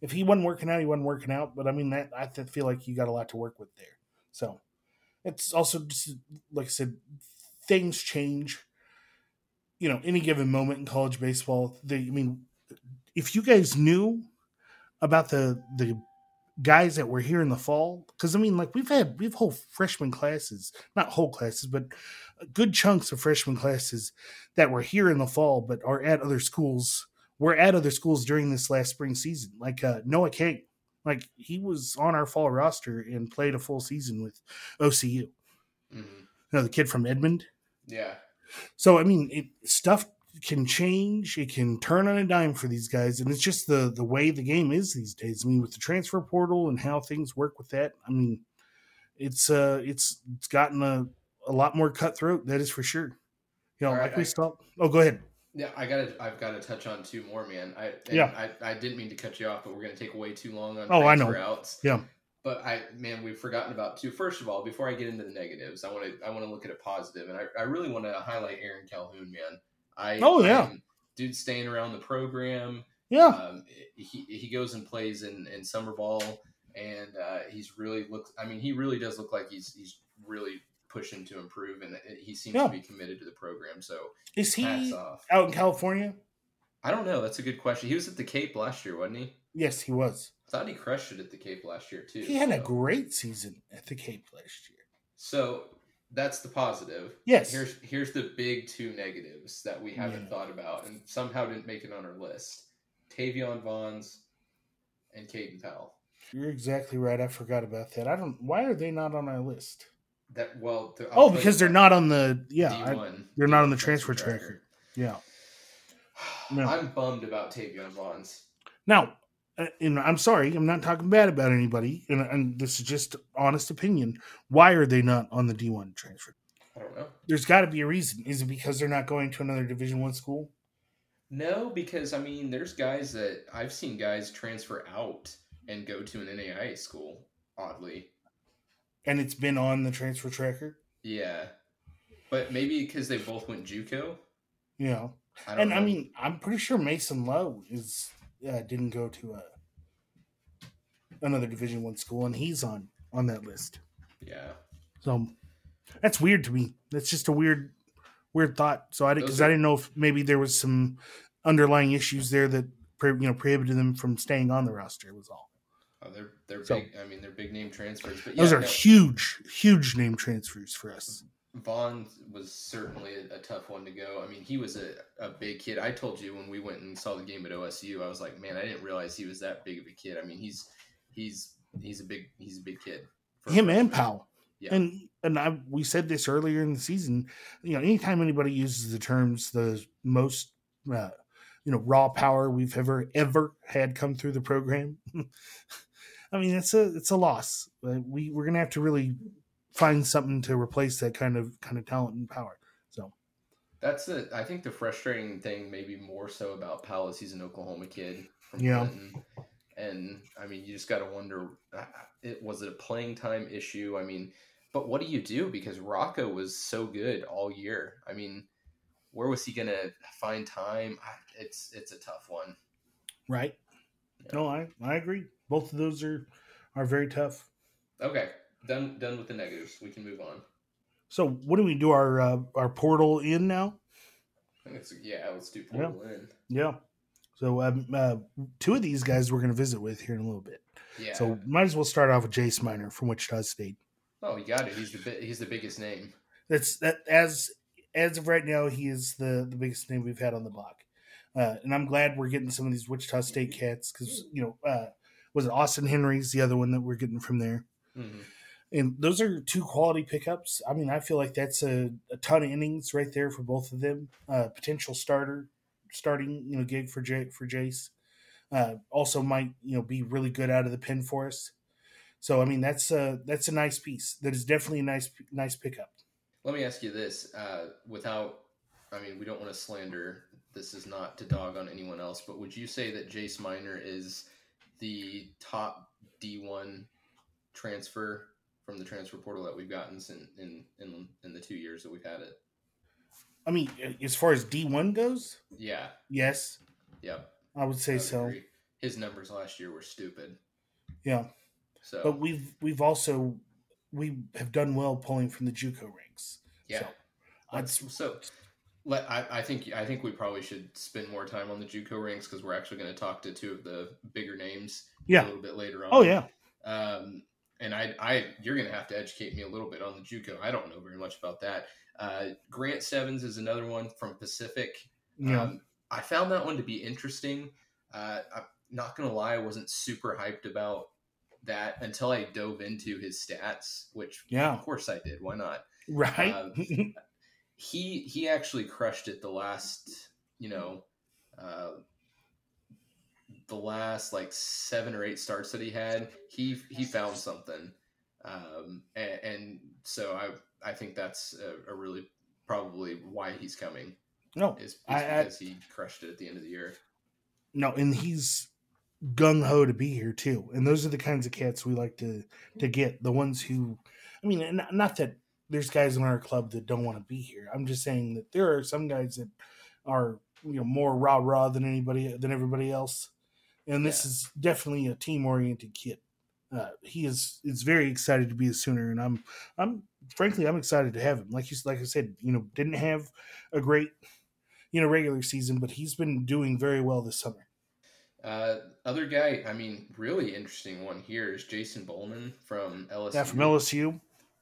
if he wasn't working out, he wasn't working out. But I mean, that I feel like you got a lot to work with there. So it's also just, like I said, things change. You know, any given moment in college baseball, they, I mean, if you guys knew about the the guys that were here in the fall because i mean like we've had we've whole freshman classes not whole classes but good chunks of freshman classes that were here in the fall but are at other schools were at other schools during this last spring season like uh noah king like he was on our fall roster and played a full season with ocu you mhm. know the kid from edmond yeah. so I mean, it, stuff can change. It can turn on a dime for these guys, and it's just the the way the game is these days. I mean, with the transfer portal and how things work with that, I mean, it's uh, it's it's gotten a a lot more cutthroat. That is for sure. You know, right, like we I- saw. Oh, go ahead. Yeah, I gotta. I've got to touch on two more, man. I Yeah. I, I didn't mean to cut you off, but we're gonna take way too long on. Oh, I know. Outs. Yeah. But I, man, we've forgotten about two. First of all, before I get into the negatives, I want to. I want to look at a positive, and I, I really want to highlight Aaron Calhoun, man. I. Oh, yeah. I'm- dude, staying around the program. Yeah, Um, he he goes and plays in in summer ball, and uh, he's really looks. I mean, he really does look like he's he's really pushing to improve, and he seems Yeah. to be committed to the program. So is he off. out in California? I don't know. That's a good question. He was at the Cape last year, wasn't he? Yes, he was. I thought he crushed it at the Cape last year too. He had a great season at the Cape last year. So that's the positive. Yes. Here's here's the big two negatives that we haven't Yeah. thought about and somehow didn't make it on our list. Tavion Vaughns and Caden Powell. You're exactly right. I forgot about that. I don't. Why are they not on our list? That well. Oh, because they're not on the yeah. I- D1, they're not on the transfer tracker. Yeah. No. I'm bummed about Tavion Vaughns. Now, Uh, and I'm sorry, I'm not talking bad about anybody, and, and this is just honest opinion. Why are they not on the D1 transfer? I don't know. There's got to be a reason. Is it because they're not going to another Division One school? No, because I mean, there's guys that I've seen guys transfer out and go to an NAIA school. Oddly, And it's been on the transfer tracker. yeah, but maybe because they both went JUCO. Know, I and know. I mean, I'm pretty sure Mason Lowe is uh, didn't go to a another Division One school, and he's on on that list. yeah, So that's weird to me. That's just a weird, weird thought. So I because I didn't know if maybe there was some underlying issues there that you know prohibited them from staying on the roster. Was all. Oh, they're they're So- big. I mean, they're big name transfers. But Those are no, huge, huge name transfers for us. Vaughn was certainly a, a tough one to go. I mean, he was a, a big kid. I told you when we went and saw the game at OSU, I was like, man, I didn't realize he was that big of a kid. I mean, he's he's he's a big he's a big kid. Him and. Powell. Yeah. And and I we said this earlier in the season. You know, anytime anybody uses the terms the most, uh, you know, raw power we've ever ever had come through the program, I mean, it's a it's a loss. Uh, we we're gonna have to really find something to replace that kind of kind of talent and power. So That's the I think the frustrating thing, maybe more so about Powell is he's an Oklahoma kid from Yeah. Clinton, and I mean you just got to wonder, uh, it was it a playing time issue? I mean, but what do you do because Rocco was so good all year? I mean, where was he gonna find time? It's it's a tough one. right. No, I I agree. Both of those are are very tough. Okay, done done with the negatives. We can move on. So what do we do our uh, our portal in now? I think it's, yeah, let's do portal in. Yeah. So um, uh, two of these guys we're going to visit with here in a little bit. Yeah. So might as well start off with Jace Miner from Wichita State. oh, you got it. He's the bi- he's the biggest name. That's that as as of right now, he is the the biggest name we've had on the block. Uh, and I'm glad we're getting some of these Wichita State cats because you know uh, was it Austin Henry's the other one that we're getting from there. hmm And those are two quality pickups. I mean, I feel like that's a, a ton of innings right there for both of them. Uh, potential starter, starting you know gig for for Jace. Uh, also might you know be really good out of the pen for us. So I mean that's a that's a nice piece. That is definitely a nice nice pickup. Let me ask you this: uh, without, I mean, we don't want to slander. This is not to dog on anyone else, but would you say that Jace Miner is the top D one transfer from the transfer portal that we've gotten in in in, in the two years that we've had it? I mean, as far as D one goes, Yeah. yes, Yep. I would I say would so. agree. His numbers last year were stupid. Yeah, So but we've we've also we have done well pulling from the JUCO ranks. yeah. So, Let's, so let, I, I think I think we probably should spend more time on the JUCO ranks because we're actually going to talk to two of the bigger names yeah. a little bit later on. Oh yeah. Um, and I, I, you're going to have to educate me a little bit on the JUCO. I don't know very much about that. Uh, Grant Sevens is another one from Pacific. Yeah. Um, I found that one to be interesting. Uh, I'm not going to lie, I wasn't super hyped about that until I dove into his stats, which Yeah. of course I did. Why not? right. um, he he actually crushed it the last you know uh the last like seven or eight starts that he had he he found something um and, and so i i think that's a, a really probably why he's coming no, is, is I- I- because he crushed it at the end of the year no, and he's gung ho to be here too. And those are the kinds of cats we like to to get. The ones who, I mean, not, not that there's guys in our club that don't want to be here. I'm just saying that there are some guys that are you know more rah rah than anybody than everybody else. And this Yeah. is definitely a team oriented kid. Uh, he is is very excited to be a Sooner, and I'm I'm frankly I'm excited to have him. Like you like I said, you know, didn't have a great you know regular season, but he's been doing very well this summer. uh other guy i mean really interesting one here is jason bowman from lsu Yeah, from LSU.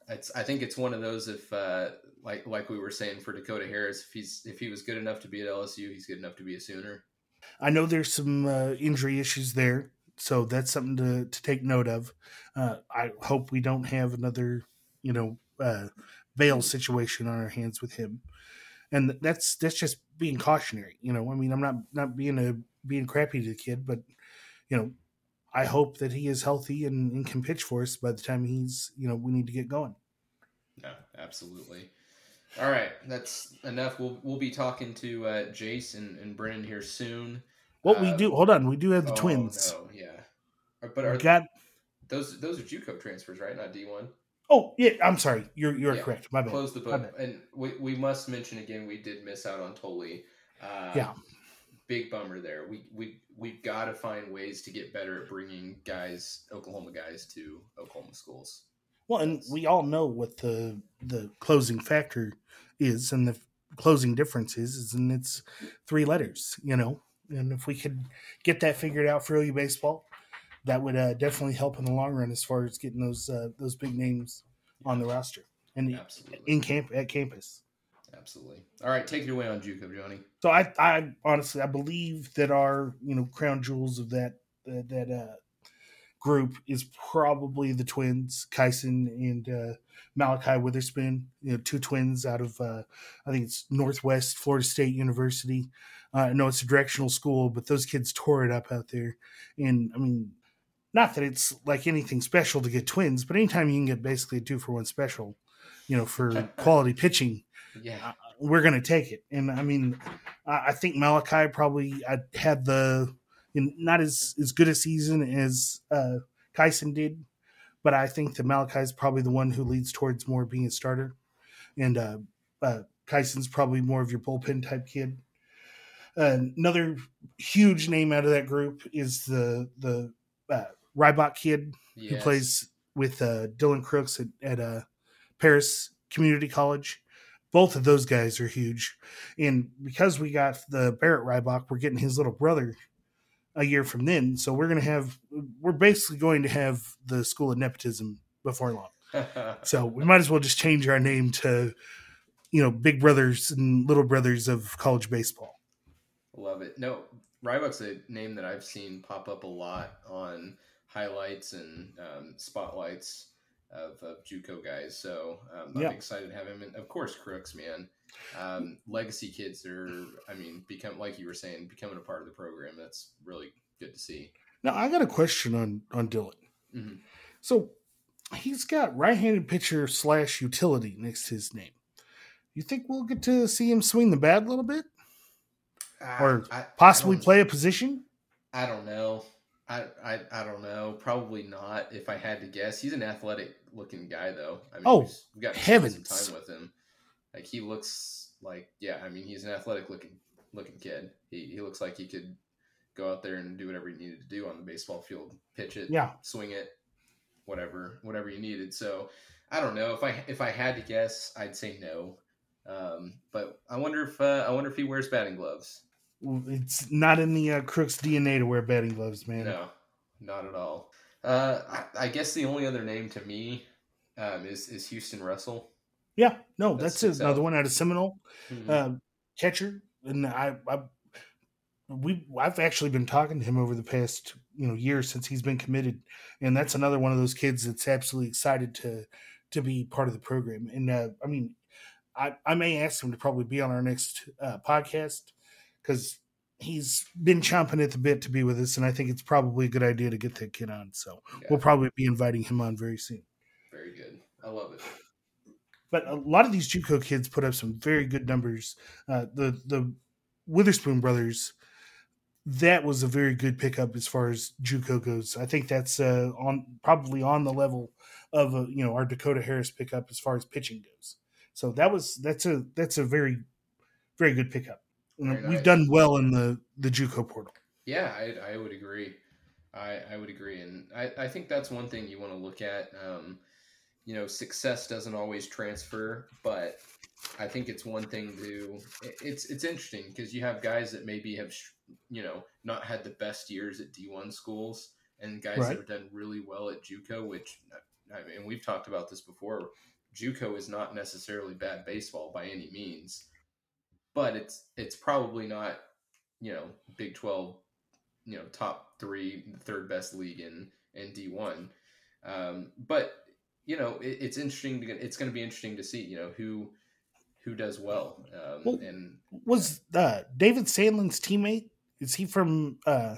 It's I think it's one of those if uh like like we were saying for Dakota Harris, if he's if he was good enough to be at LSU, he's good enough to be a Sooner. I know there's some uh, injury issues there, so that's something to, to take note of. Uh, I hope we don't have another, you know, uh, bail situation on our hands with him, and that's that's just being cautionary. You know, I mean, I'm not not being a being crappy to the kid, but you know, I hope that he is healthy and, and can pitch for us by the time he's, you know, we need to get going. Yeah, absolutely. All right, that's enough. We'll we'll be talking to uh, Jace and, and Brendan here soon. What we Uh, do, hold on, we do have the Oh, twins. No, yeah, but are got those those are JUCO transfers, right? Not D one. Oh yeah, I'm sorry. You're you're Yeah. correct. My bad. Close the book, and we, we must mention again we did miss out on Tolly. Uh, Yeah. big bummer there. We we we've got to find ways to get better at bringing guys, Oklahoma guys, to Oklahoma schools. Well, and we all know what the the closing factor is, and the closing difference is, is and it's three letters. You know, and if we could get that figured out for OU baseball, that would uh, definitely help in the long run as far as getting those uh, those big names on the roster and Absolutely. in camp at campus. Absolutely. All right, take it away on JUCO, Johnny. So I, I honestly, I believe that our, you know, crown jewels of that that, that uh, group is probably the twins, Kyson and uh, Malachi Witherspoon. You know, two twins out of, uh, I think it's Northwest Florida State University. Uh, I know it's a directional school, but those kids tore it up out there. And I mean, not that it's like anything special to get twins, but anytime you can get basically a two for one special, you know, for quality pitching Yeah. we're going to take it. And I mean, I I think Malachi probably uh, had the know, not as as good a season as uh, Kyson did, but I think that Malachi is probably the one who leads towards more being a starter, and uh, uh, Kyson's probably more of your bullpen type kid. Uh, another huge name out of that group is the the uh, Rybach kid who plays with uh, Dylan Crooks at, at uh, Paris Community College. Both of those guys are huge. And because we got the Barrett Rybach, we're getting his little brother a year from then. So we're going to have, we're basically going to have the school of nepotism before long. So we might as well just change our name to, you know, big brothers and little brothers of college baseball. Love it. No, Rybach's a name that I've seen pop up a lot on highlights and um, spotlights of, of JUCO guys. So um, I'm Yeah. excited to have him. And of course, Crooks, man. Um, legacy kids are, I mean, become like you were saying, becoming a part of the program. That's really good to see. Now I got a question on on Dylan. Mhm. So he's got right-handed pitcher slash utility next to his name. You think we'll get to see him swing the bat a little bit, or I- I possibly don't- play a position? I don't know. I, I I don't know. Probably not. If I had to guess, he's an athletic looking guy, though. I mean, Oh, we've, we've got spend some time with him. Like he looks like, yeah. I mean, he's an athletic looking looking kid. He he looks like he could go out there and do whatever he needed to do on the baseball field, pitch it, Yeah. swing it, whatever whatever you needed. So I don't know. If I if I had to guess, I'd say no. Um, but I wonder if uh, I wonder if he wears batting gloves. It's not in the uh, Crooks DNA to wear batting gloves, man. No, not at all. Uh, I, I guess the only other name to me um, is is Houston Russell. Yeah, no, That that's another one out of Seminole. Mhm. uh, catcher, and I, I we I've actually been talking to him over the past you know year since he's been committed, and that's another one of those kids that's absolutely excited to to be part of the program. And uh, I mean, I I may ask him to probably be on our next uh, podcast because he's been chomping at the bit to be with us, and I think it's probably a good idea to get that kid on. So Yeah, we'll probably be inviting him on very soon. very good. I love it. But a lot of these JUCO kids put up some very good numbers. Uh, the the Witherspoon brothers, that was a very good pickup as far as JUCO goes. I think that's uh, on probably on the level of uh, you know our Dakota Harris pickup as far as pitching goes. So that was that's a that's a very very good pickup. We've done well in the the JUCO portal. Yeah, I, I would agree. I, I would agree, and I, I think that's one thing you want to look at. Um, you know, success doesn't always transfer, but I think it's one thing to. It's it's interesting because you have guys that maybe have you know not had the best years at D one schools, and guys Right. that have done really well at JUCO. Which I mean, we've talked about this before. JUCO is not necessarily bad baseball by any means, but it's it's probably not you know Big Twelve you know top three, third best league in in D one. Um, but you know it, it's interesting to it's going to be interesting to see you know who who does well. Um, Well, and Was uh, David Sandlin's teammate? Is he from uh,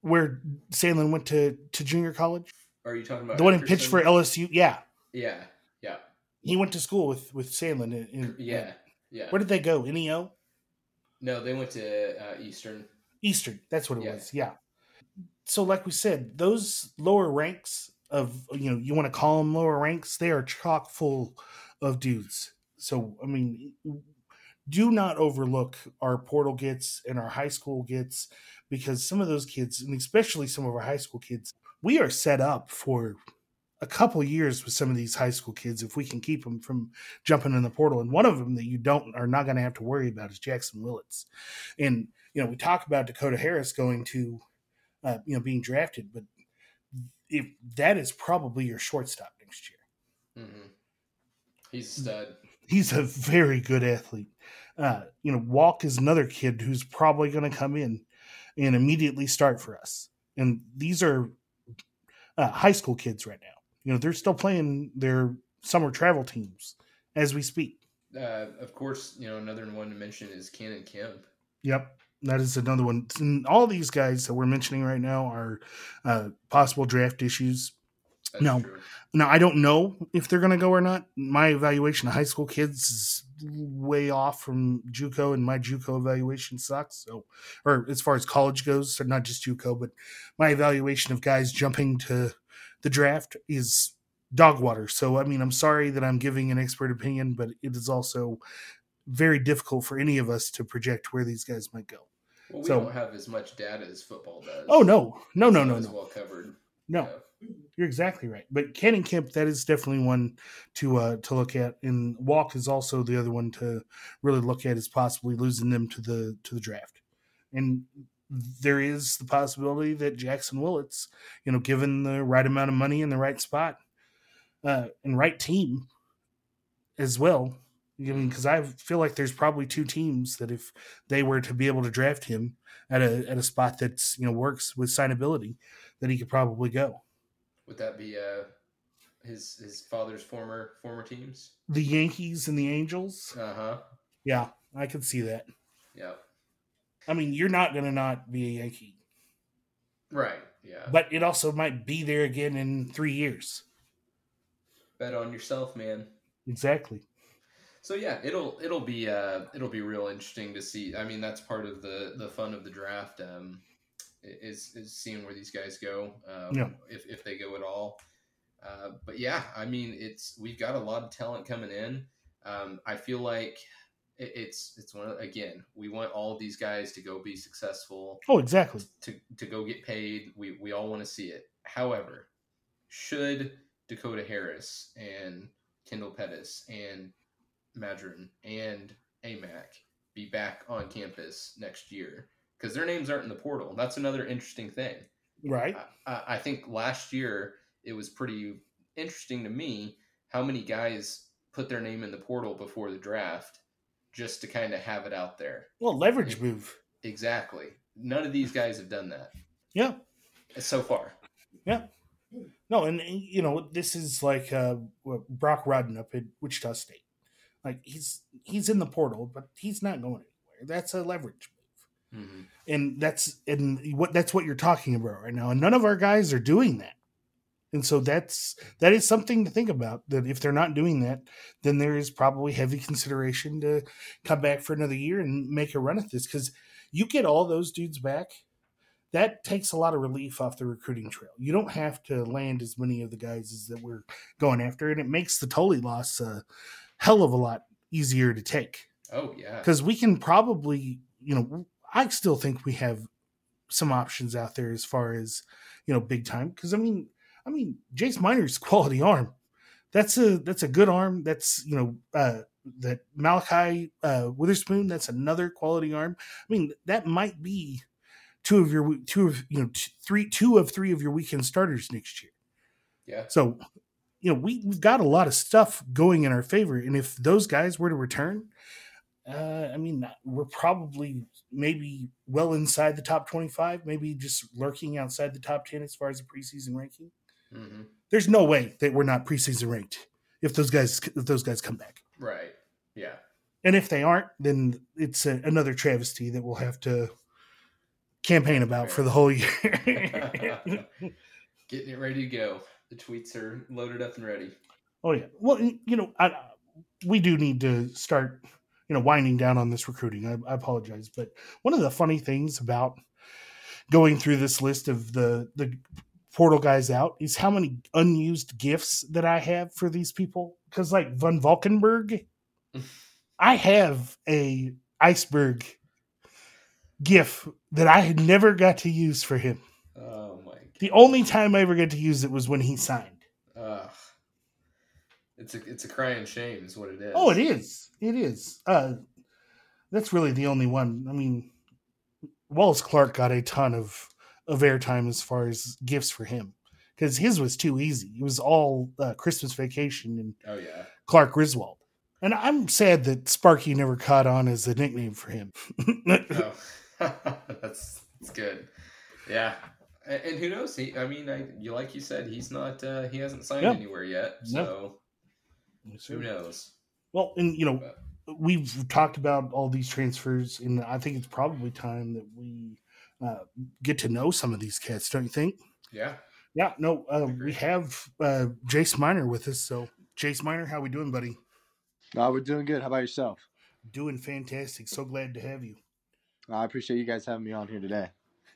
where Sandlin went to to junior college? are you talking about The one who pitched for LSU. Yeah, Yeah, yeah, he went to school with with Sandlin. In, in- yeah, yeah. Where did they go? NEO no, they went to uh, Eastern. Eastern. That's what it Yeah. was. Yeah. So, like we said, those lower ranks of you know you want to call them lower ranks, they are chock full of dudes. So, I mean, do not overlook our portal gets and our high school gets because some of those kids, and especially some of our high school kids, we are set up for a couple years with some of these high school kids if we can keep them from jumping in the portal. And one of them that you don't are not going to have to worry about is Jackson Willits. And you know, we talk about Dakota Harris going to, uh, you know, being drafted, but if that is probably your shortstop next year. Mm-hmm. He's a stud. He's a very good athlete. Uh, you know, Walk is another kid who's probably going to come in and immediately start for us. And these are uh, high school kids right now. You know, they're still playing their summer travel teams as we speak. Uh, of course, you know another one to mention is Cannon Kemp. Yep, that is another one. And all these guys that we're mentioning right now are uh, possible draft issues. That's No. true. Now I don't know if they're going to go or not. My evaluation of high school kids is way off from JUCO, and my JUCO evaluation sucks. So, or as far as college goes, so not just JUCO, but my evaluation of guys jumping to the draft is dog water. So, I mean, I'm sorry that I'm giving an expert opinion, but it is also very difficult for any of us to project where these guys might go. Well, we So- don't have as much data as football does. Oh no, no, no, no, no, Well covered. no. Yeah. You're exactly right. But Cannon Kemp, that is definitely one to uh, to look at, and Walk is also the other one to really look at, is possibly losing them to the to the draft. And there is the possibility that Jackson Willits, you know, given the right amount of money in the right spot, uh, and right team as well. I mean, because I feel like there's probably two teams that if they were to be able to draft him at a at a spot that's you know works with signability, that he could probably go. Would that be uh his his father's former former teams? the Yankees and the Angels. Uh huh. Yeah, I could see that. Yeah. I mean, you're not going to not be a Yankee, Right. Yeah. but it also might be there again in three years. Bet on yourself, man. Exactly. So yeah, it'll it'll be uh it'll be real interesting to see. I mean, that's part of the the fun of the draft. Um, is is seeing where these guys go. Um, Yeah. If if they go at all. Uh, but yeah, I mean, it's we've got a lot of talent coming in. Um, I feel like it, it's it's one of, again we want all of these guys to go be successful Oh, exactly. to, to go get paid. We, we all want to see it. However, should Dakota Harris and Kendall Pettis and Madron and AMAC be back on campus next year? Because their names aren't in the portal. That's another interesting thing. Right. I, I- think last year it was pretty interesting to me how many guys put their name in the portal before the draft just to kind of have it out there. Well, leverage move. Exactly. None of these guys have done that Yeah. so far. Yeah. No, and and, you know this is like uh, Brock Rodden up at Wichita State. Like he's he's in the portal, but he's not going anywhere. That's a leverage move. Mm-hmm. and that's and what that's what you're talking about right now and none of our guys are doing that and so that's that is something to think about that if they're not doing that then there is probably heavy consideration to come back for another year and make a run at this because you get all those dudes back that takes a lot of relief off the recruiting trail you don't have to land as many of the guys as that we're going after and it makes the Tully loss a hell of a lot easier to take. Oh yeah. because we can probably you know i still think we have some options out there as far as you know big time. Because i mean i mean jace miner's quality arm. That's a that's a good arm. That's you know uh that malachi uh witherspoon that's another quality arm. I mean that might be two of your two of you know three two of three of your weekend starters next year. Yeah. so, you know, we, we've got a lot of stuff going in our favor. And if those guys were to return, uh, I mean, we're probably maybe well inside the top 25, maybe just lurking outside the top 10 as far as the preseason ranking. hmm There's no way that we're not preseason ranked if those guys if those guys come back. Right. Yeah. And if they aren't, then it's a, another travesty that we'll have to campaign about for the whole year. Getting it ready to go. The tweets are loaded up and ready. Oh yeah. Well, you know, I, we do need to start, you know, winding down on this recruiting. I, I apologize, but one of the funny things about going through this list of the the portal guys out is how many unused gifts that I have for these people. Because like Von Valkenburg, I have a iceberg gif that I had never got to use for him. Oh my god. The only time I ever got to use it was when he signed. Uh, it's a it's a crying shame, is what it is. Oh, it is. It is. Uh, that's really the only one. I mean, Wallace Clark got a ton of of airtime as far as gifts for him because his was too easy. It was all uh, Christmas Vacation and Oh yeah. Clark Griswold. And I'm sad that Sparky never caught on as a nickname for him. Oh. that's that's good. Yeah. And, and who knows? He, I mean, I, you like you said, he's not. Uh, he hasn't signed Yeah. anywhere yet. So who knows? Well, and you know, But- we've talked about all these transfers, and I think it's probably time that we uh, get to know some of these cats. Don't you think? Yeah. Yeah. No, uh, we have uh, Jace Miner with us. So, Jace Miner, how we doing, buddy? No, we're doing good. How about yourself? Doing fantastic. So glad to have you. I appreciate you guys having me on here today.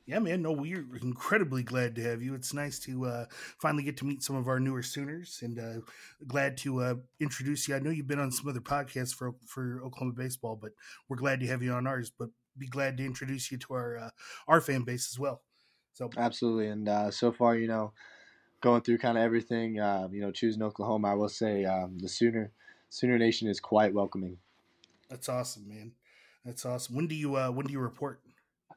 Yeah, man. No, we're incredibly glad to have you. It's nice to uh, finally get to meet some of our newer Sooners, and uh, glad to uh, introduce you. I know you've been on some other podcasts for for Oklahoma baseball, but we're glad to have you on ours. But be glad to introduce you to our uh, our fan base as well. So Absolutely. And uh, so far, you know, going through kind of everything, uh, you know, choosing Oklahoma, I will say um, the Sooner Sooner Nation is quite welcoming. that's awesome, man. That's awesome. When do you uh, when do you report?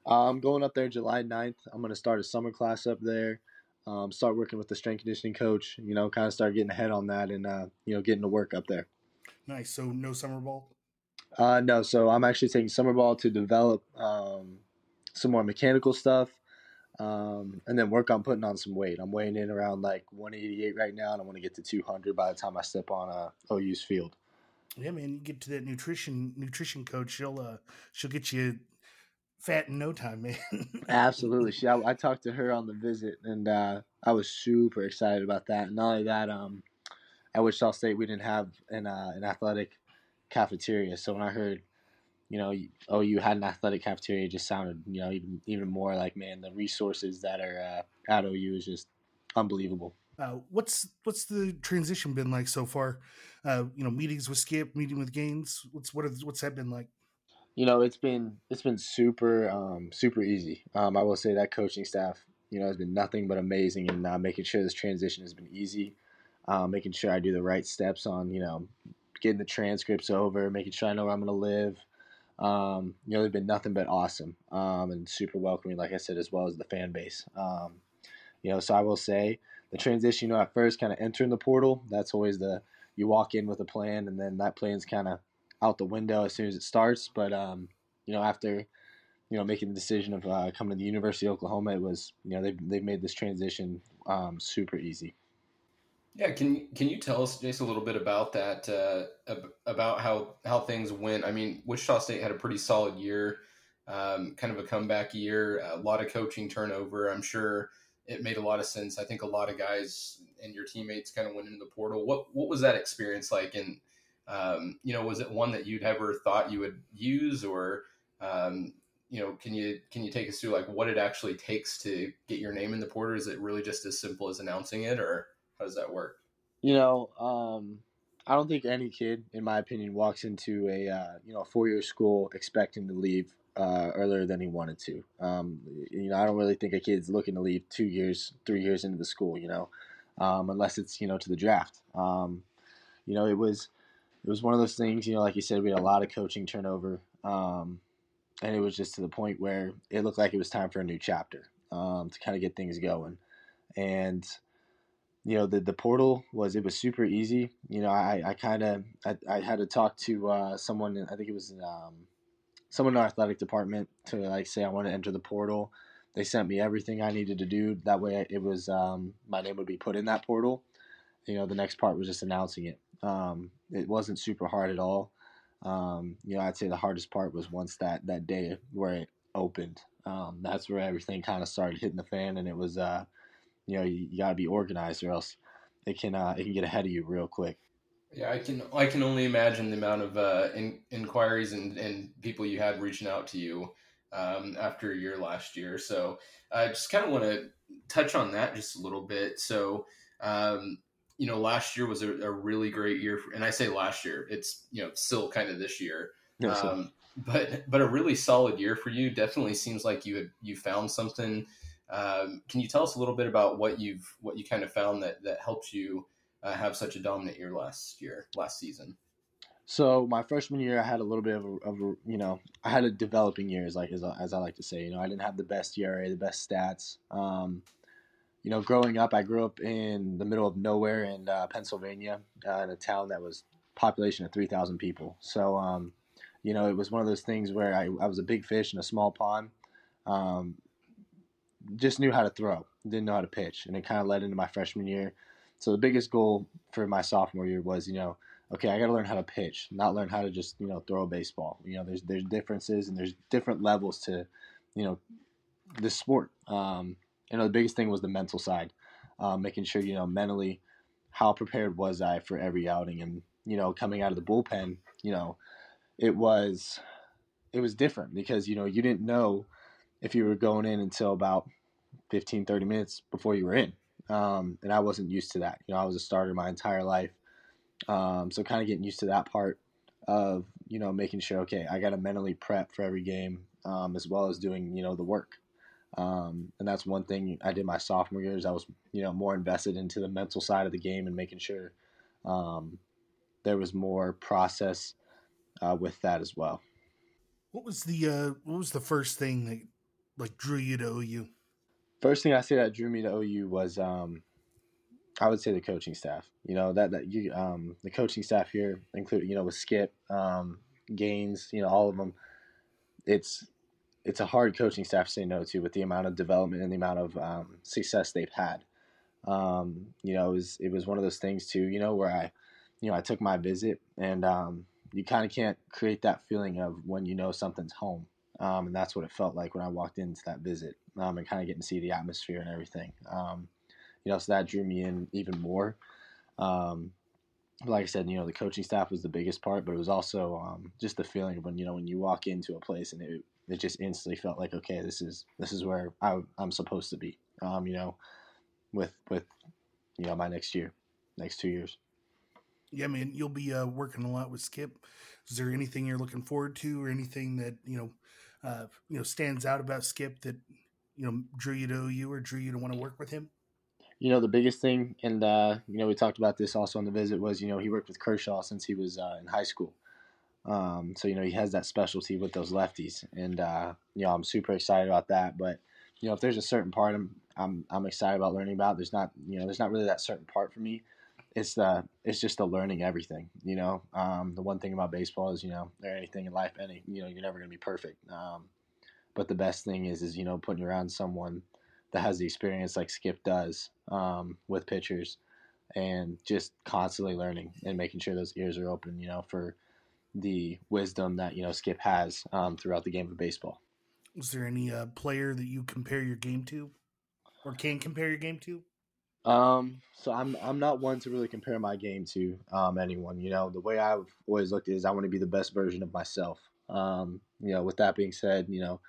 Uh, I'm going up there July 9th. I'm going to start a summer class up there. Um, start working with the strength conditioning coach. You know, kind of start getting ahead on that, and uh, you know, getting to work up there. Nice. So no summer ball. Uh, no, so I'm actually taking summer ball to develop um, some more mechanical stuff, um, and then work on putting on some weight. I'm weighing in around like 188 right now, and I want to get to 200 by the time I step on a OU's field. Yeah, man. You get to that nutrition nutrition coach. She'll uh, she'll get you fat in no time, man. Absolutely, she. I, I talked to her on the visit, and uh, I was super excited about that. And not only that, um, at Wichita State we didn't have an uh, an athletic cafeteria, so when I heard, you know, oh, you had an athletic cafeteria, it just sounded, you know, even even more like man, the resources that are uh, at OU is just unbelievable. Uh, what's what's the transition been like so far? Uh, you know, meetings with Skip, meeting with Gaines. What's what? What's that been like? You know, it's been it's been super um, super easy. Um, I will say that coaching staff, you know, has been nothing but amazing in uh, making sure this transition has been easy, uh, making sure I do the right steps on, you know, getting the transcripts over, making sure I know where I'm going to live. Um, you know, they've been nothing but awesome um, and super welcoming, like I said, as well as the fan base. Um, you know, so I will say the transition, you know, at first kind of entering the portal, that's always the you walk in with a plan, and then that plan's kind of out the window as soon as it starts. But um, you know, after you know making the decision of uh, coming to the University of Oklahoma, it was you know they've they've made this transition um, super easy. Yeah, can can you tell us, Jace, a little bit about that? Uh, ab- about how how things went. I mean, Wichita State had a pretty solid year, um, kind of a comeback year. A lot of coaching turnover. I'm sure it made a lot of sense. I think a lot of guys and your teammates kind of went into the portal. What what was that experience like? And um, you know, was it one that you'd ever thought you would use, or um, you know, can you can you take us through like what it actually takes to get your name in the portal? Is it really just as simple as announcing it, or how does that work? You know, um, I don't think any kid, in my opinion, walks into a uh, you know four year school expecting to leave uh, earlier than he wanted to. Um, you know, I don't really think a kid's looking to leave two years, three years into the school. You know, um, unless it's you know to the draft. Um, you know, it was it was one of those things. You know, like you said, we had a lot of coaching turnover, um, and it was just to the point where it looked like it was time for a new chapter um, to kind of get things going, and you know the the portal was it was super easy. You know i i kind of I, I had to talk to uh someone i think it was um someone in our athletic department to like say i want to enter the portal. They sent me everything i needed to do. That way it was um my name would be put in that portal. You know the next part was just announcing it. Um it wasn't super hard at all um you know i'd say the hardest part was once that that day where it opened um that's where everything kind of started hitting the fan and it was uh you know you, you got to be organized or else it can uh, it can get ahead of you real quick Yeah, I can I can only imagine the amount of uh, in, inquiries and, and people you had reaching out to you um, after your last year. So I just kind of want to touch on that just a little bit. So um, you know, last year was a, a really great year, for, and I say last year, it's you know still kind of this year. No, Um, but but a really solid year for you. Definitely seems like you had you found something Um, can you tell us a little bit about what you've what you kind of found that that helps you uh, have such a dominant year last year, last season? So my freshman year, I had a little bit of a, of a you know, I had a developing year, as like as, as, I like to say. You know, I didn't have the best ERA, the best stats. Um, you know, growing up, I grew up in the middle of nowhere in uh, Pennsylvania, uh, in a town that was population of three thousand people. So, um, you know, it was one of those things where I, I was a big fish in a small pond. Um, just knew how to throw, didn't know how to pitch, and it kind of led into my freshman year. So the biggest goal for my sophomore year was, you know, okay, I got to learn how to pitch, not learn how to just you know throw a baseball. You know, there's there's differences and there's different levels to, you know, this sport. Um, you know, the biggest thing was the mental side, um, making sure you know mentally how prepared was I for every outing, and you know, coming out of the bullpen, you know, it was it was different because you know you didn't know if you were going in until about 15 30 minutes before you were in um, and i wasn't used to that you know i was a starter my entire life um, so kind of getting used to that part of you know making sure okay i got to mentally prep for every game um, as well as doing you know the work um, and that's one thing i did my sophomore years i was you know more invested into the mental side of the game and making sure um, there was more process uh, with that as well what was the uh, what was the first thing that like drew you to OU? First thing I say that drew me to OU was um, I would say the coaching staff. You know that that you um, the coaching staff here, including you know with Skip, um, Gaines, you know all of them. It's it's a hard coaching staff to say no to with the amount of development and the amount of um, success they've had. Um, you know, it was it was one of those things too. You know where I, you know, I took my visit and um, you kind of can't create that feeling of when you know something's home. Um, and that's what it felt like when I walked into that visit um, and kind of getting to see the atmosphere and everything. Um, you know, so that drew me in even more. Like I said, you know, the coaching staff was the biggest part, but it was also just the feeling of when you know when you walk into a place and it it just instantly felt like okay, this is this is where I, am supposed to be. Um, you know, with with you know my next year, next two years. Yeah, man, you'll be uh, working a lot with Skip. Is there anything you're looking forward to, or anything that you know, uh, you know, stands out about Skip that you know drew you to you or drew you to want to work with him? You know, the biggest thing, and uh, you know, we talked about this also on the visit, was you know he worked with Kershaw since he was uh, in high school. Um, so you know he has that specialty with those lefties, and uh, you know I'm super excited about that. But you know if there's a certain part I'm I'm, I'm excited about learning about, there's not you know there's not really that certain part for me it's the it's just the learning everything. You know, um, the one thing about baseball is you know or anything in life, any you know you're never gonna be perfect. Um, but the best thing is is you know putting around someone that has the experience like Skip does um, with pitchers, and just constantly learning and making sure those ears are open. You know, for the wisdom that you know Skip has um, throughout the game of baseball. Is there any uh, player that you compare your game to, or can compare your game to? Um, so I'm I'm not one to really compare my game to um, anyone. You know, the way I've always looked is I want to be the best version of myself. Um, you know, with that being said, you know,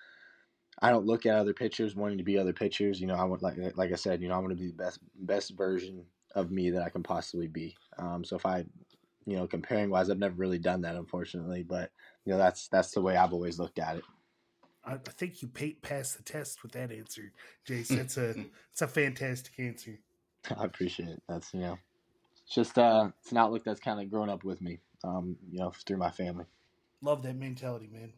I don't look at other pitchers wanting to be other pitchers. You know, I want like like I said, you know, I want to be the best best version of me that I can possibly be. Um, so if I, you know, comparing wise, I've never really done that, unfortunately. But you know, that's that's the way I've always looked at it. I, think you passed the test with that answer, Jace. That's a it's a fantastic answer. I appreciate it. That's you know, it's just uh, it's an outlook that's kind of grown up with me, um, you know, through my family. Love that mentality, man.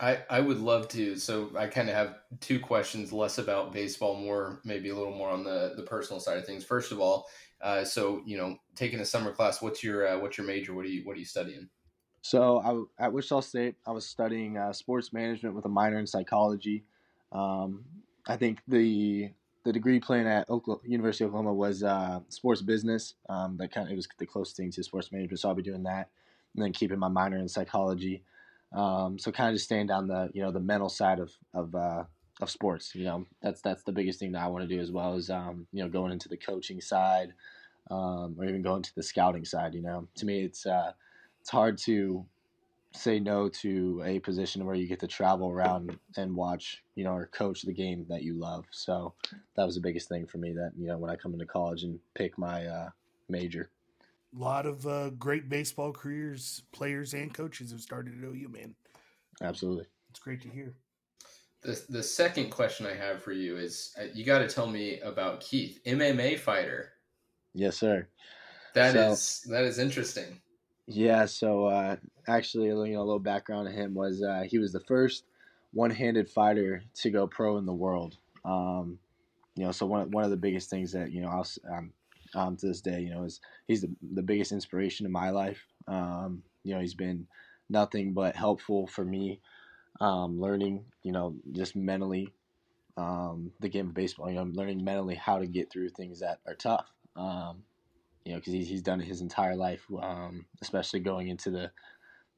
I, I would love to. So I kind of have two questions, less about baseball, more maybe a little more on the the personal side of things. First of all, uh, so you know, taking a summer class, what's your uh, what's your major? What are you what are you studying? So I, at Wichita State, I was studying uh, sports management with a minor in psychology. Um, I think the the degree plan at Oklahoma, University of Oklahoma was uh, sports business. Um, that kind of it was the closest thing to sports management, so I'll be doing that, and then keeping my minor in psychology. Um, so kind of just staying down the you know the mental side of of uh, of sports. You know that's that's the biggest thing that I want to do as well as um, you know going into the coaching side, um, or even going to the scouting side. You know, to me it's uh, it's hard to say no to a position where you get to travel around and watch, you know, or coach the game that you love. So that was the biggest thing for me that, you know, when I come into college and pick my uh, major. A lot of uh, great baseball careers, players and coaches have started at OU, man. Absolutely. It's great to hear. The the second question I have for you is uh, you got to tell me about Keith, MMA fighter. Yes, sir. That so, is that is interesting. Yeah, so uh, actually, you know, a little background on him was uh, he was the first one-handed fighter to go pro in the world. Um, you know, so one one of the biggest things that you know I'll, um, um, to this day, you know, is he's the, the biggest inspiration in my life. Um, you know, he's been nothing but helpful for me, um, learning, you know, just mentally um, the game of baseball. You know, I'm learning mentally how to get through things that are tough. Um, you know, because he's, he's done it his entire life, um, especially going into the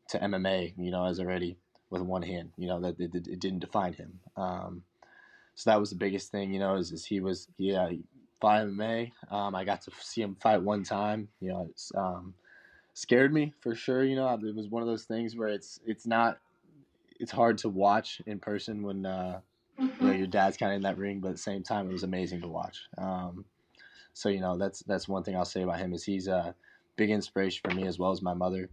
to MMA. You know, as already with one hand. You know that it, it didn't define him. Um, so that was the biggest thing. You know, is, is he was yeah he fought MMA. Um, I got to see him fight one time. You know, it's um, scared me for sure. You know, it was one of those things where it's it's not it's hard to watch in person when uh, you know your dad's kind of in that ring, but at the same time it was amazing to watch. Um, so you know that's that's one thing I'll say about him is he's a big inspiration for me as well as my mother.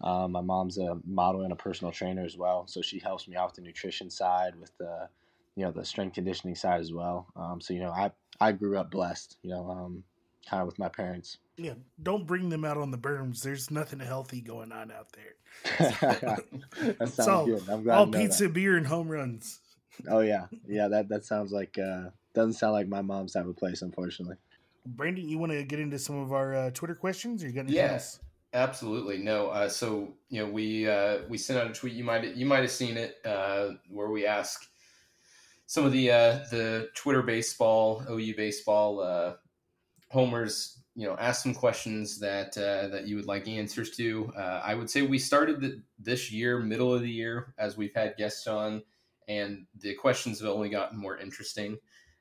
Um, my mom's a model and a personal trainer as well, so she helps me out with the nutrition side, with the you know the strength conditioning side as well. Um, so you know I I grew up blessed, you know, um, kind of with my parents. Yeah, don't bring them out on the berms. There's nothing healthy going on out there. that sounds all, good. I'm glad all pizza, that. beer, and home runs. Oh yeah, yeah. That that sounds like uh, doesn't sound like my mom's type of place, unfortunately. Brandon, you want to get into some of our uh, Twitter questions? Or you got yes, absolutely. No, uh, so you know we uh, we sent out a tweet. You might you might have seen it uh, where we ask some of the uh, the Twitter baseball, OU baseball uh, homers. You know, ask some questions that uh, that you would like answers to. Uh, I would say we started the, this year, middle of the year, as we've had guests on, and the questions have only gotten more interesting.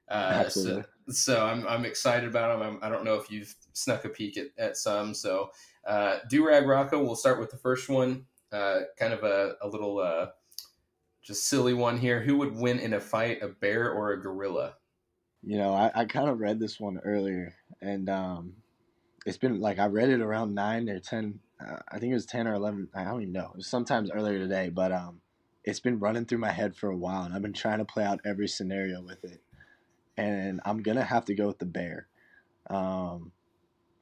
Uh, Absolutely. So, so I'm, I'm excited about them. I'm, I do not know if you've snuck a peek at, at some. So, uh, Durag Rocco, we'll start with the first one. Uh, kind of a, a little uh, just silly one here. Who would win in a fight, a bear or a gorilla? You know, I, I kind of read this one earlier, and um, it's been like I read it around nine or ten. Uh, I think it was ten or eleven. I don't even know. It was sometimes earlier today, but um, it's been running through my head for a while, and I've been trying to play out every scenario with it and I'm gonna have to go with the bear. Um,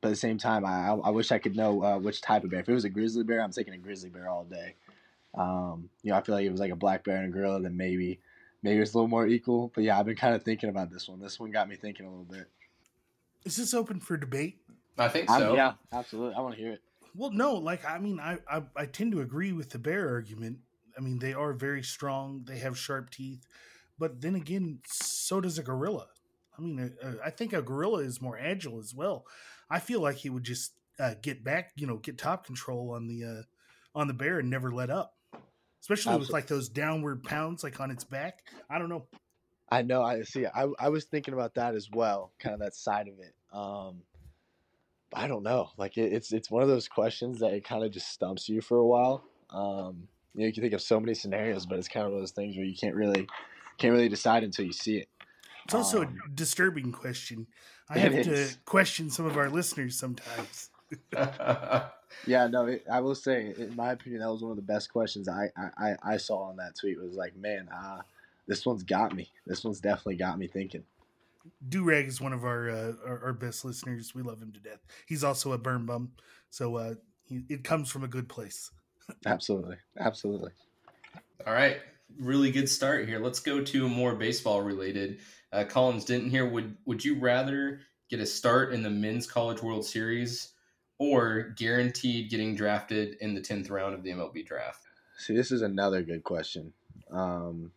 but at the same time, I, I wish I could know uh, which type of bear. If it was a grizzly bear, I'm taking a grizzly bear all day. Um, you know, I feel like it was like a black bear and a gorilla, then maybe maybe it's a little more equal. But yeah, I've been kind of thinking about this one. This one got me thinking a little bit. Is this open for debate? I think so. I'm, yeah, absolutely. I want to hear it. Well, no, like I mean, I, I I tend to agree with the bear argument. I mean, they are very strong. They have sharp teeth. But then again, so does a gorilla. I mean, uh, uh, I think a gorilla is more agile as well. I feel like he would just uh, get back, you know, get top control on the uh, on the bear and never let up. Especially Absolutely. with like those downward pounds, like on its back. I don't know. I know. I see. I I was thinking about that as well, kind of that side of it. Um, I don't know. Like it, it's it's one of those questions that it kind of just stumps you for a while. Um, you know, you can think of so many scenarios, but it's kind of one of those things where you can't really can't really decide until you see it. It's also um, a disturbing question. I have to is. question some of our listeners sometimes. yeah, no, it, I will say, in my opinion, that was one of the best questions I I, I saw on that tweet. Was like, man, uh, this one's got me. This one's definitely got me thinking. Durag is one of our, uh, our, our best listeners. We love him to death. He's also a berm bum, so uh, he, it comes from a good place. absolutely, absolutely. All right, really good start here. Let's go to more baseball related. Uh, Collins didn't here. Would would you rather get a start in the Men's College World Series or guaranteed getting drafted in the tenth round of the MLB draft? See, this is another good question. Um,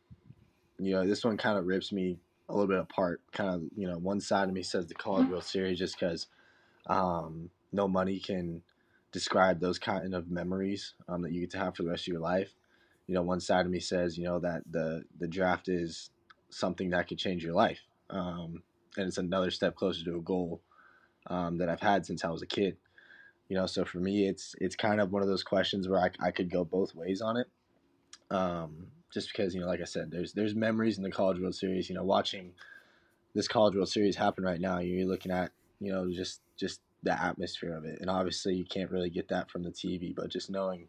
you know, this one kind of rips me a little bit apart. Kind of, you know, one side of me says the College World Series just because um, no money can describe those kind of memories um, that you get to have for the rest of your life you know, one side of me says, you know, that the the draft is something that could change your life, um, and it's another step closer to a goal um, that I've had since I was a kid. You know, so for me, it's it's kind of one of those questions where I, I could go both ways on it. Um, just because you know, like I said, there's there's memories in the College World Series. You know, watching this College World Series happen right now, you're looking at you know just just the atmosphere of it, and obviously you can't really get that from the TV, but just knowing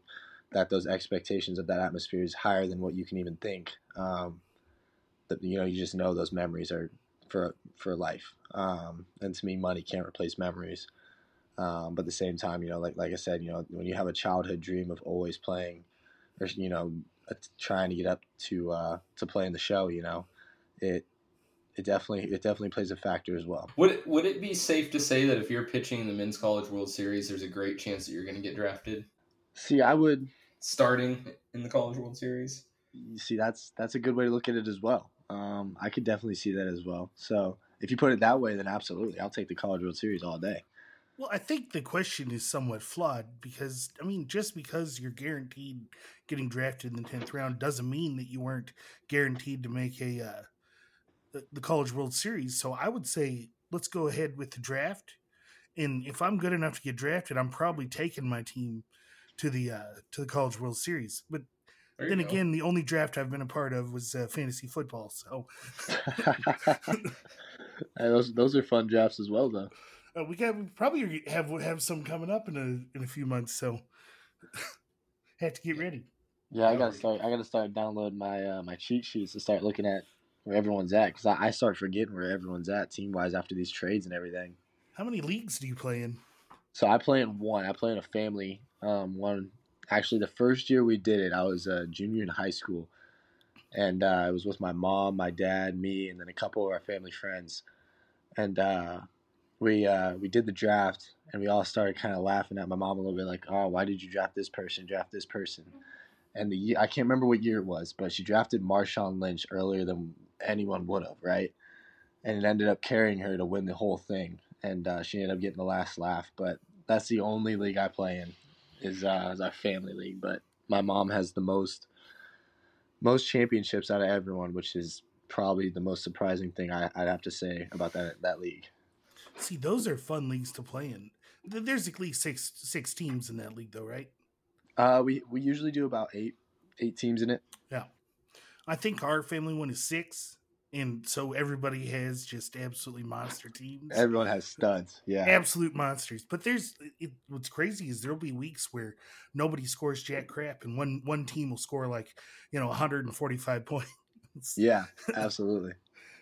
that those expectations of that atmosphere is higher than what you can even think. Um, that you know you just know those memories are for for life. Um, and to me, money can't replace memories. Um, but at the same time, you know, like like I said, you know, when you have a childhood dream of always playing, or you know, trying to get up to uh, to play in the show, you know, it it definitely it definitely plays a factor as well. Would it, would it be safe to say that if you're pitching in the Men's College World Series, there's a great chance that you're going to get drafted? See, I would starting in the College World Series. You see, that's that's a good way to look at it as well. Um, I could definitely see that as well. So if you put it that way, then absolutely, I'll take the College World Series all day. Well, I think the question is somewhat flawed because I mean, just because you're guaranteed getting drafted in the tenth round doesn't mean that you weren't guaranteed to make a uh, the, the College World Series. So I would say let's go ahead with the draft, and if I'm good enough to get drafted, I'm probably taking my team to the uh, to the College World Series. But then again, the only draft I've been a part of was uh, fantasy football. So those those are fun drafts as well, though. Uh, we got we probably have have some coming up in a in a few months, so I have to get ready. Yeah, I gotta start. I gotta start downloading my uh, my cheat sheets to start looking at where everyone's at because I, I start forgetting where everyone's at team wise after these trades and everything. How many leagues do you play in? So I play in one. I play in a family um, one. Actually, the first year we did it, I was a junior in high school, and uh, I was with my mom, my dad, me, and then a couple of our family friends, and uh, we uh, we did the draft and we all started kind of laughing at my mom a little bit, like, "Oh, why did you draft this person? Draft this person?" And the I can't remember what year it was, but she drafted Marshawn Lynch earlier than anyone would have, right? And it ended up carrying her to win the whole thing, and uh, she ended up getting the last laugh. But that's the only league I play in, is uh, is our family league. But my mom has the most most championships out of everyone, which is probably the most surprising thing I, would have to say about that that league. See, those are fun leagues to play in. There's at least six six teams in that league, though, right? Uh, we we usually do about eight eight teams in it. Yeah, I think our family one is six, and so everybody has just absolutely monster teams. Everyone has studs, yeah, absolute monsters. But there's it, what's crazy is there'll be weeks where nobody scores jack crap, and one one team will score like you know 145 points. Yeah, absolutely.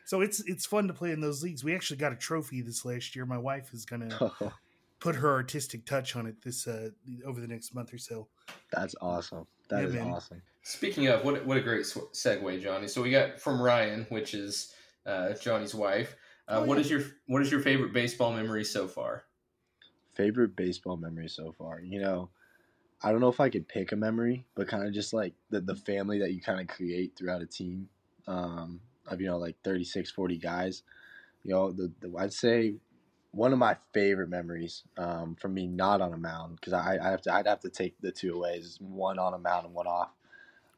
So it's it's fun to play in those leagues. We actually got a trophy this last year. My wife is gonna put her artistic touch on it this uh, over the next month or so. That's awesome. That yeah, is man. awesome. Speaking of what, what a great segue, Johnny. So we got from Ryan, which is uh, Johnny's wife. Uh, oh, what yeah. is your what is your favorite baseball memory so far? Favorite baseball memory so far, you know. I don't know if I could pick a memory, but kind of just like the, the family that you kind of create throughout a team. Um, of you know like 36 40 guys you know the, the i'd say one of my favorite memories um, me not on a mound because I, I have to i'd have to take the two away is one on a mound and one off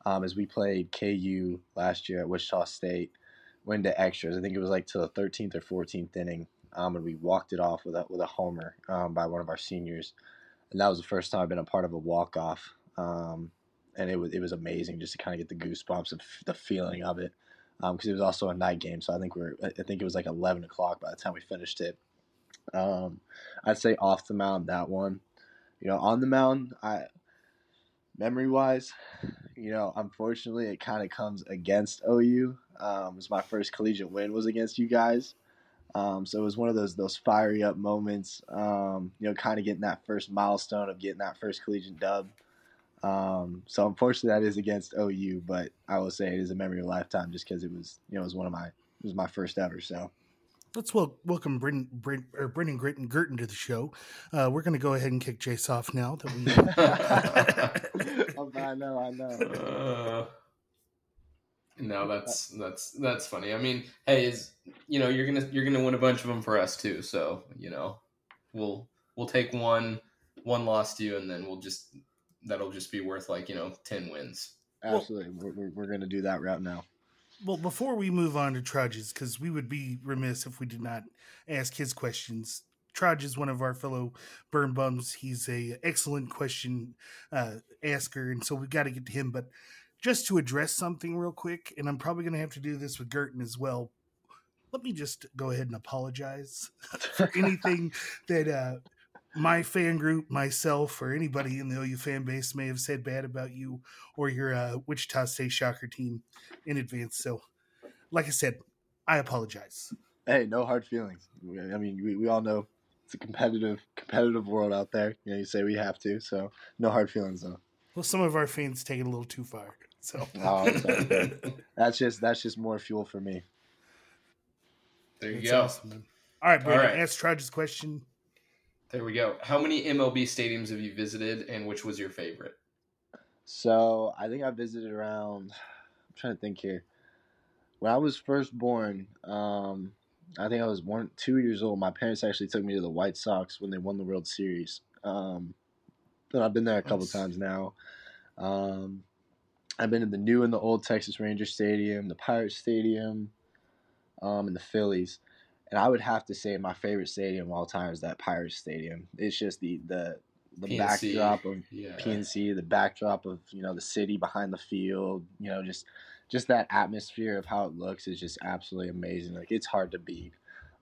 um, as we played ku last year at wichita state went to extras. I think it was like to the 13th or 14th inning um, and we walked it off with a, with a homer um, by one of our seniors and that was the first time i've been a part of a walk off um, and it was it was amazing just to kind of get the goosebumps of the feeling of it because um, it was also a night game. So I think we're I think it was like eleven o'clock by the time we finished it. Um, I'd say off the mound that one. You know, on the mound, I memory wise, you know, unfortunately, it kind of comes against OU. Um, it was my first collegiate win was against you guys. Um, so it was one of those those fiery up moments. Um, you know, kind of getting that first milestone of getting that first collegiate dub. Um, so unfortunately, that is against OU, but I will say it is a memory of a lifetime just because it was, you know, it was one of my, it was my first ever. So let's wel- welcome Brendan, Brendan, or Brendan Gritton Girton to the show. Uh, we're going to go ahead and kick Jace off now that we. oh, I know, I know. Uh, no, that's that's that's funny. I mean, hey, is you know you're gonna you're gonna win a bunch of them for us too. So you know, we'll we'll take one one loss to you, and then we'll just that'll just be worth like you know ten wins. Absolutely, well, we're, we're going to do that route now. Well, before we move on to Trudges, because we would be remiss if we did not ask his questions. Trudge is one of our fellow berm bums. He's a excellent question uh, asker, and so we've got to get to him. But just to address something real quick, and I'm probably going to have to do this with Girton as well. Let me just go ahead and apologize for anything that uh, my fan group, myself, or anybody in the OU fan base may have said bad about you or your uh, Wichita State Shocker team in advance. So like I said, I apologize. Hey, no hard feelings. I mean, we, we all know it's a competitive competitive world out there. You know, you say we have to, so no hard feelings though. Well, some of our fans take it a little too far. So oh, that's just that's just more fuel for me. There you go. Awesome, All right, Brandon, All right. ask Trudge's question. There we go. How many MLB stadiums have you visited, and which was your favorite? So I think I visited around. I'm trying to think here. When I was first born, um, I think I was one, two years old. My parents actually took me to the White Sox when they won the World Series. Um, but I've been there a couple nice. times now. Um, I've been in the new and the old Texas Ranger Stadium, the Pirate Stadium, um, and the Phillies. And I would have to say my favorite stadium of all time is that Pirates Stadium. It's just the the the PNC. backdrop of yeah. PNC, the backdrop of you know the city behind the field. You know, just just that atmosphere of how it looks is just absolutely amazing. Like it's hard to beat.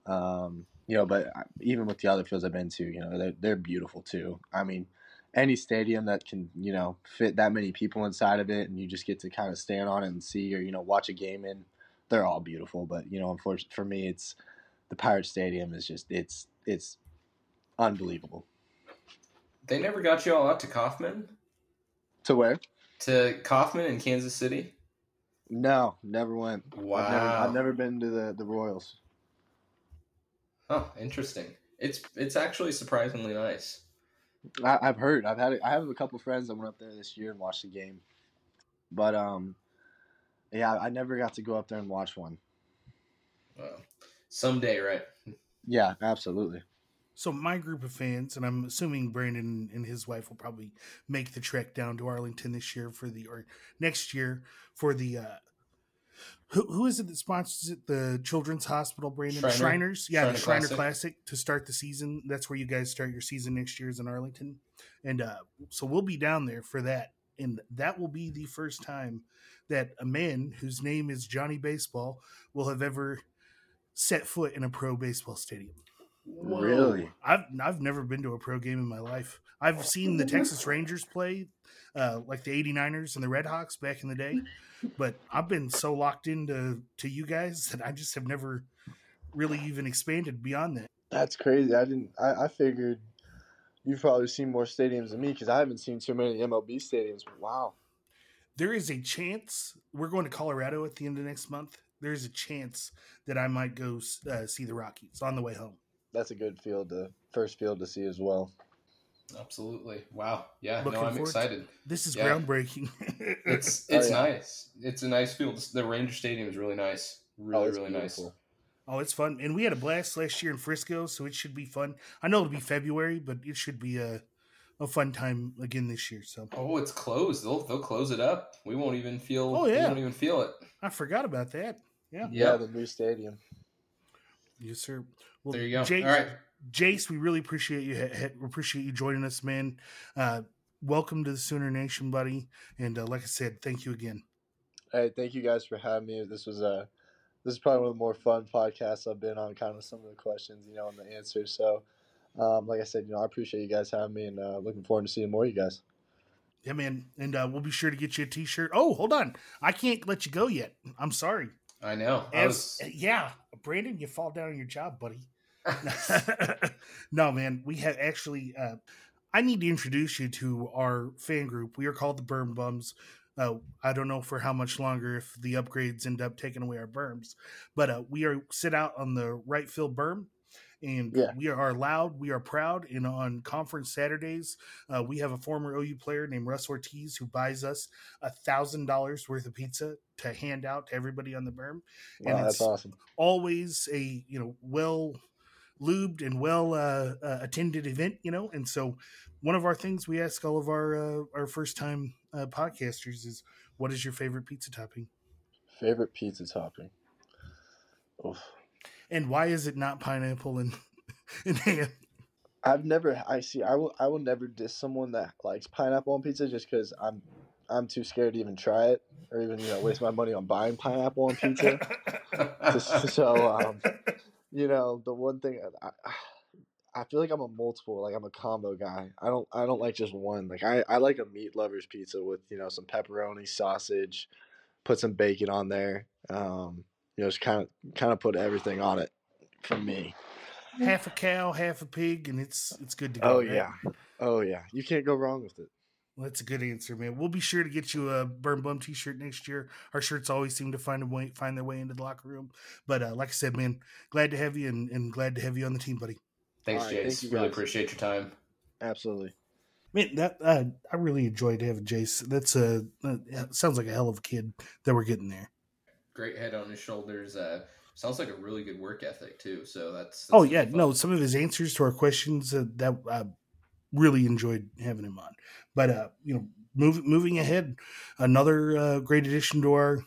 Um, you know, but even with the other fields I've been to, you know, they're, they're beautiful too. I mean, any stadium that can, you know, fit that many people inside of it and you just get to kind of stand on it and see or, you know, watch a game in, they're all beautiful. But, you know, unfortunately for me, it's the Pirate Stadium is just, it's, it's unbelievable. They never got you all out to Kauffman? To where? To Kauffman in Kansas City? No, never went. Wow. I've never, I've never been to the, the Royals. Oh, interesting. It's it's actually surprisingly nice. I, have heard. I've had. I have a couple friends that went up there this year and watched the game, but um, yeah, I never got to go up there and watch one. Well, someday, right? Yeah, absolutely. So my group of fans, and I'm assuming Brandon and his wife will probably make the trek down to Arlington this year for the or next year for the uh, who, who is it that sponsors it? The Children's Hospital, Brandon Shriner? Shriners. Yeah, Shriner the Shriner Classic. Classic. to start the season. That's where you guys start your season next year is in Arlington, and uh, so we'll be down there for that, and that will be the first time that a man whose name is Johnny Baseball will have ever set foot in a pro baseball stadium. Whoa. Really? I've I've never been to a pro game in my life. I've seen the Texas Rangers play, uh, like the 89ers and the Red Hawks back in the day, but I've been so locked into to you guys that I just have never really even expanded beyond that. That's crazy. I didn't. I, I figured you've probably seen more stadiums than me because I haven't seen too many MLB stadiums. Wow. There is a chance we're going to Colorado at the end of next month. There is a chance that I might go uh, see the Rockies on the way home that's a good field the first field to see as well. Absolutely. Wow. Yeah. Looking no, I'm excited. To, this is yeah. groundbreaking. it's it's oh, yeah. nice. It's a nice field. The Ranger Stadium is really nice. Really, oh, really beautiful. nice. Oh, it's fun. And we had a blast last year in Frisco, so it should be fun. I know it'll be February, but it should be a a fun time again this year. So Oh, it's closed. They'll they'll close it up. We won't even feel oh, yeah. we won't even feel it. I forgot about that. Yeah. Yeah, the new stadium. Yes, sir. Well, there you go. Jace, All right, Jace, we really appreciate you. We appreciate you joining us, man. Uh, welcome to the Sooner Nation, buddy. And uh, like I said, thank you again. Hey, thank you guys for having me. This was a uh, this is probably one of the more fun podcasts I've been on. Kind of some of the questions, you know, and the answers. So, um, like I said, you know, I appreciate you guys having me, and uh, looking forward to seeing more of you guys. Yeah, man, and uh, we'll be sure to get you a T-shirt. Oh, hold on, I can't let you go yet. I'm sorry. I know. I was... Yeah, Brandon, you fall down on your job, buddy. no, man, we have actually. Uh, I need to introduce you to our fan group. We are called the Berm Bums. Uh, I don't know for how much longer if the upgrades end up taking away our berms, but uh, we are sit out on the right field berm and yeah. we are loud, we are proud. And on conference Saturdays, uh, we have a former OU player named Russ Ortiz who buys us a thousand dollars worth of pizza to hand out to everybody on the berm. Wow, and that's awesome. Always a you know well lubed and well uh, uh, attended event, you know. And so, one of our things we ask all of our uh, our first time uh, podcasters is, "What is your favorite pizza topping?" Favorite pizza topping. Oof and why is it not pineapple and and ham? I've never. I see. I will. I will never diss someone that likes pineapple on pizza just because I'm. I'm too scared to even try it or even you know waste my money on buying pineapple on pizza. so, um, you know, the one thing I, I feel like I'm a multiple, like I'm a combo guy. I don't. I don't like just one. Like I. I like a meat lover's pizza with you know some pepperoni, sausage, put some bacon on there. Um, you know, just kind of kind of put everything on it from me. Half a cow, half a pig, and it's it's good to go. Oh right? yeah, oh yeah, you can't go wrong with it. Well, that's a good answer, man. We'll be sure to get you a Berm Bum T-shirt next year. Our shirts always seem to find a way, find their way into the locker room. But uh, like I said, man, glad to have you and, and glad to have you on the team, buddy. Thanks, All right, Jace. thank really guys. appreciate your time. Absolutely. Man, that uh, I really enjoyed having Jace. That's a uh, sounds like a hell of a kid that we're getting there. Great head on his shoulders. Uh, sounds like a really good work ethic too. So that's, that's Oh yeah, fun. no, some of his answers to our questions uh, that I really enjoyed having him on. But uh, you know, move, moving ahead, another uh, great addition to our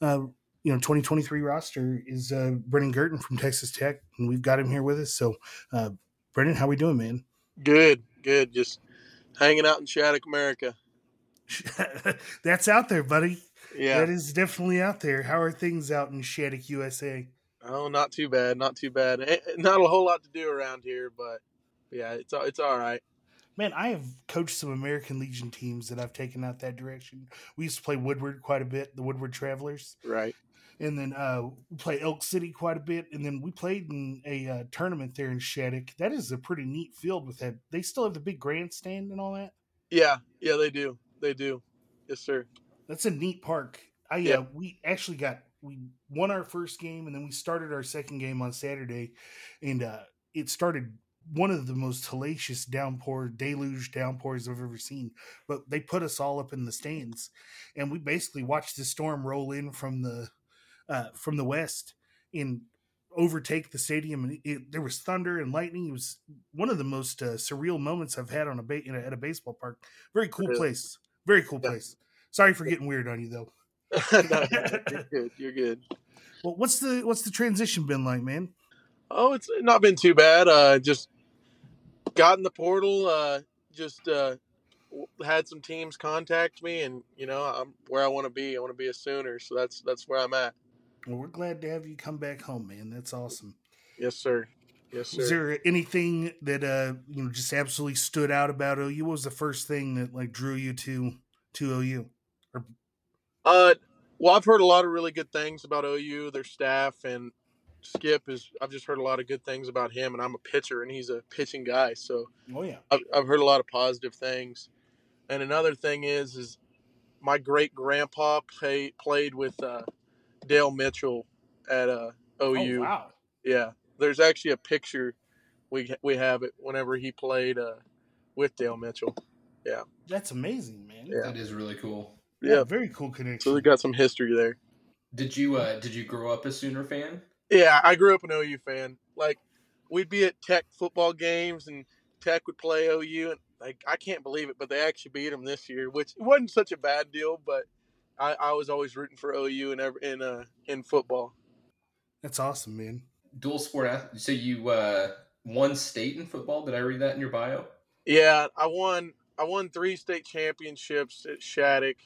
uh, you know 2023 roster is uh, Brendan Girton from Texas Tech, and we've got him here with us. So, uh, Brendan, how we doing, man? Good, good. Just hanging out in Shattuck, America. That's out there, buddy. Yeah. That is definitely out there. How are things out in Shattuck, USA? Oh, not too bad, not too bad. Eh, eh, Not a whole lot to do around here, but yeah, it's it's all right. Man, I have coached some American Legion teams that I've taken out that direction. We used to play Woodward quite a bit, the Woodward Travelers, Right. and then uh, we play Elk City quite a bit, and then we played in a uh, tournament there in Shattuck. That is a pretty neat field with that. They still have the big grandstand and all that. Yeah, yeah, they do, they do. Yes, sir. That's a neat park. I uh, Yeah. we actually got we won our first game, and then we started our second game on Saturday, and uh, it started one of the most hellacious downpour deluge downpours I've ever seen. But they put us all up in the stands, and we basically watched the storm roll in from the uh, from the west and overtake the stadium. And it, there was thunder and lightning. It was one of the most uh, surreal moments I've had on a, ba- a at a baseball park. Very cool Really? place. Very cool Yeah. place. Sorry for getting weird on you though. no, you're good. You're good. Well, what's the what's the transition been like, man? Oh, it's not been too bad. Uh, just got in the portal. Uh, just uh, had some teams contact me, and you know, I'm where I want to be. I want to be a Sooner, so that's that's where I'm at. Well, we're glad to have you come back home, man. That's awesome. Yes, sir. Yes, sir. Is there anything that uh you know just absolutely stood out about OU? What was the first thing that like drew you to to OU? Uh, well, I've heard a lot of really good things about OU, their staff, and Skip is. I've just heard a lot of good things about him, and I'm a pitcher, and he's a pitching guy, so Oh yeah, I've, I've heard a lot of positive things. And another thing is, is my great grandpa play, played with uh, Dale Mitchell at uh, OU. Oh wow, Yeah, there's actually a picture we we have it whenever he played uh, with Dale Mitchell. Yeah, that's amazing, man. Yeah. That is really cool. Yeah, Yeah, very cool connection. so connection. we got some history there. Did you uh did you grow up a Sooner fan? Yeah, I grew up an OU fan. Like, we'd be at Tech football games, and Tech would play OU, and like I can't believe it, but they actually beat them this year, which wasn't such a bad deal. But I, I was always rooting for OU in ev- in uh in football. That's awesome, man. Dual sport athlete. So you uh won state in football. Did I read that in your bio? Yeah, I won. I won three state championships at Shattuck.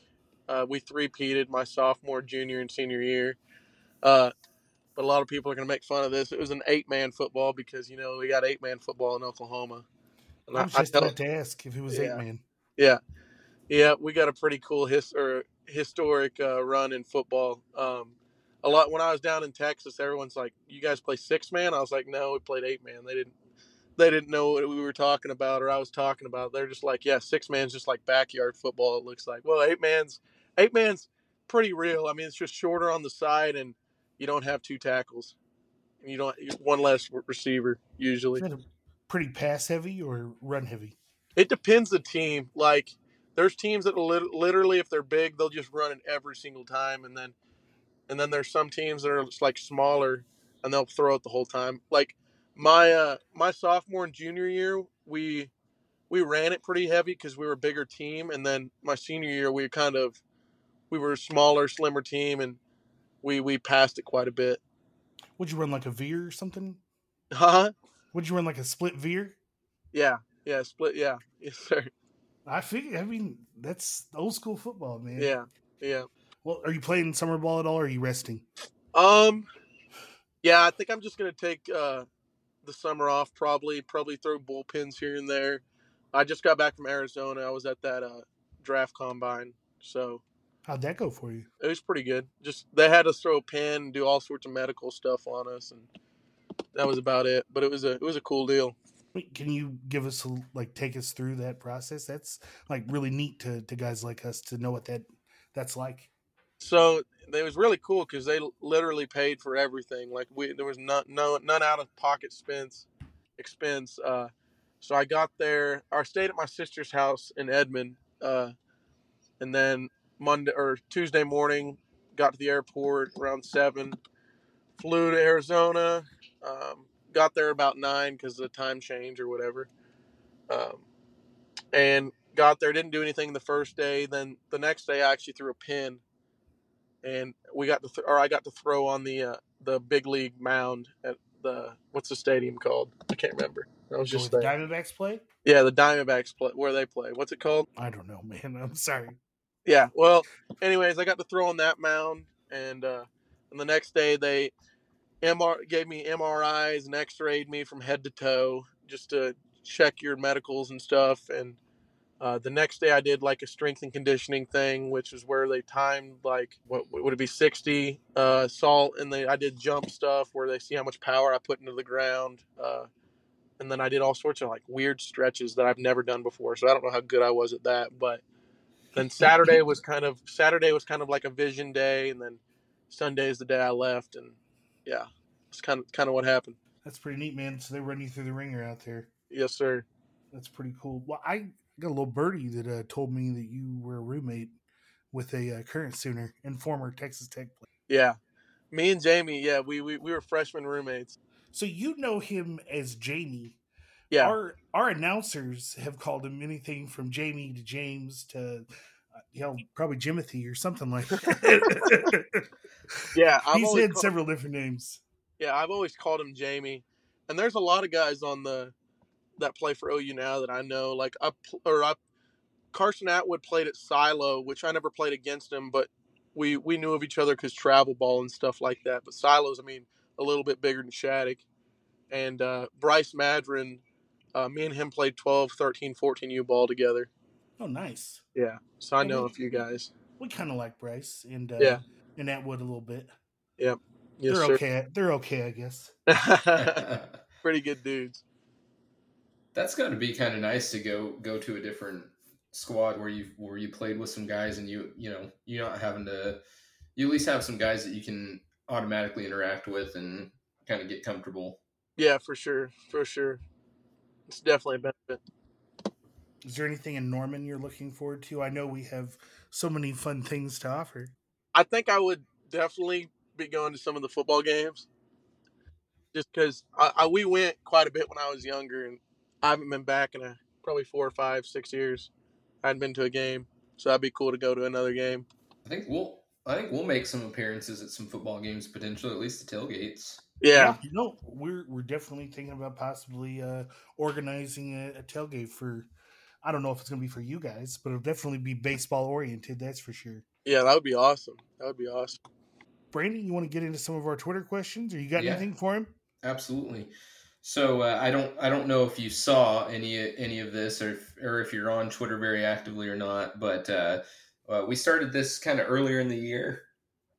Uh, we three-peated my sophomore, junior, and senior year. Uh, but a lot of people are going to make fun of this. It was an eight-man football because you know we got eight-man football in Oklahoma. And I was I just about to ask if it was Yeah. eight man. Yeah, yeah, we got a pretty cool his or historic uh, run in football. Um, a lot when I was down in Texas, everyone's like, "You guys play six man?" I was like, "No, we played eight man." They didn't, they didn't know what we were talking about or I was talking about. They're just like, "Yeah, six man's just like backyard football." It looks like. Well, eight man's eight man's pretty real. I mean, it's just shorter on the side and you don't have two tackles. And you don't one less receiver usually. Is that a pretty pass heavy or run heavy? It depends the team. Like there's teams that literally, if they're big, they'll just run it every single time, and then and then there's some teams that are just like smaller and they'll throw it the whole time. Like my uh my sophomore and junior year, we we ran it pretty heavy because we were a bigger team, and then my senior year we kind of we were a smaller, slimmer team, and we we passed it quite a bit. Would you run like a veer or something? Huh? Would you run like a split veer? Yeah, yeah, split. Yeah, yes, sir. I figure. I mean, that's old school football, man. Yeah, yeah. Well, are you playing summer ball at all? or Are you resting? Um, yeah, I think I'm just gonna take uh, the summer off. Probably, probably throw bullpens here and there. I just got back from Arizona. I was at that uh, draft combine, so How'd that go for you? It was pretty good. Just they had us throw a pin and do all sorts of medical stuff on us, and that was about it. But it was a it was a cool deal. Wait, Can you give us a, like take us through that process? That's like really neat to, to guys like us to know what that that's like. So it was really cool because they literally paid for everything. Like we there was none no none out of pocket expense expense. Uh, so I got there. I stayed at my sister's house in Edmond, uh, and then Monday or Tuesday morning, got to the airport around seven. Flew to Arizona. Um, got there about nine because of the time change or whatever. Um, and got there. Didn't do anything the first day. Then the next day, I actually threw a pin, and we got to th- or I got to throw on the uh, the big league mound at the what's the stadium called? I can't remember. I was just Where there. the Diamondbacks play? Yeah, the Diamondbacks play where they play. What's it called? I don't know, man. I'm sorry. Yeah. Well, anyways, I got to throw on that mound, and uh, and the next day they MR gave me MRIs and X-rayed me from head to toe just to check your medicals and stuff. And uh, the next day I did like a strength and conditioning thing, which is where they timed like what would it be sixty uh, salt, and they I did jump stuff where they see how much power I put into the ground. Uh, and then I did all sorts of like weird stretches that I've never done before. So I don't know how good I was at that, but then Saturday was kind of Saturday was kind of like a vision day, and then Sunday is the day I left, and yeah, it's kind of kind of what happened. That's pretty neat, man. So they run you through the ringer out there. Yes, sir. That's pretty cool. Well, I got a little birdie that uh, told me that you were a roommate with a uh, current Sooner and former Texas Tech player. Yeah, me and Jamie. Yeah, we we, we were freshman roommates. So you know him as Jamie. Yeah, Our our announcers have called him anything from Jamie to James to uh, you know probably Jimothy or something like that. yeah. I've He's had called- several different names. Yeah, I've always called him Jamie, and there's a lot of guys on the that play for OU now that I know. Like pl- or I, Carson Atwood played at Silo, which I never played against him, but we we knew of each other because travel ball and stuff like that. But Silo's, I mean, a little bit bigger than Shattuck, and uh, Bryce Madron. Uh, me and him played 12, 13, 14 U ball together. Oh, nice. Yeah, so I know we- a few guys. We kind of like Bryce and uh, Yeah. and Atwood a little bit. Yes, they're sir. okay. They're okay, I guess. Pretty good dudes. That's got to be kind of nice to go go to a different squad where you where you played with some guys and you you know you're not having to you at least have some guys that you can automatically interact with and kind of get comfortable. Yeah, for sure, for sure. It's definitely a benefit. Is there anything in Norman you're looking forward to? I know we have so many fun things to offer. I think I would definitely be going to some of the football games, just because I, I we went quite a bit when I was younger, and I haven't been back in a probably four or five, six years. I hadn't been to a game, so that'd be cool to go to another game. I think we'll I think we'll make some appearances at some football games potentially at least the tailgates. Yeah, you know, we're we're definitely thinking about possibly uh, organizing a, a tailgate for. I don't know if it's going to be for you guys, but it'll definitely be baseball oriented. That's for sure. yeah, that would be awesome. That would be awesome. Brandon, you want to get into some of our Twitter questions, or you got Yeah. anything for him? Absolutely. So uh, I don't I don't know if you saw any any of this or if, or if you're on Twitter very actively or not, but uh, uh, we started this kind of earlier in the year,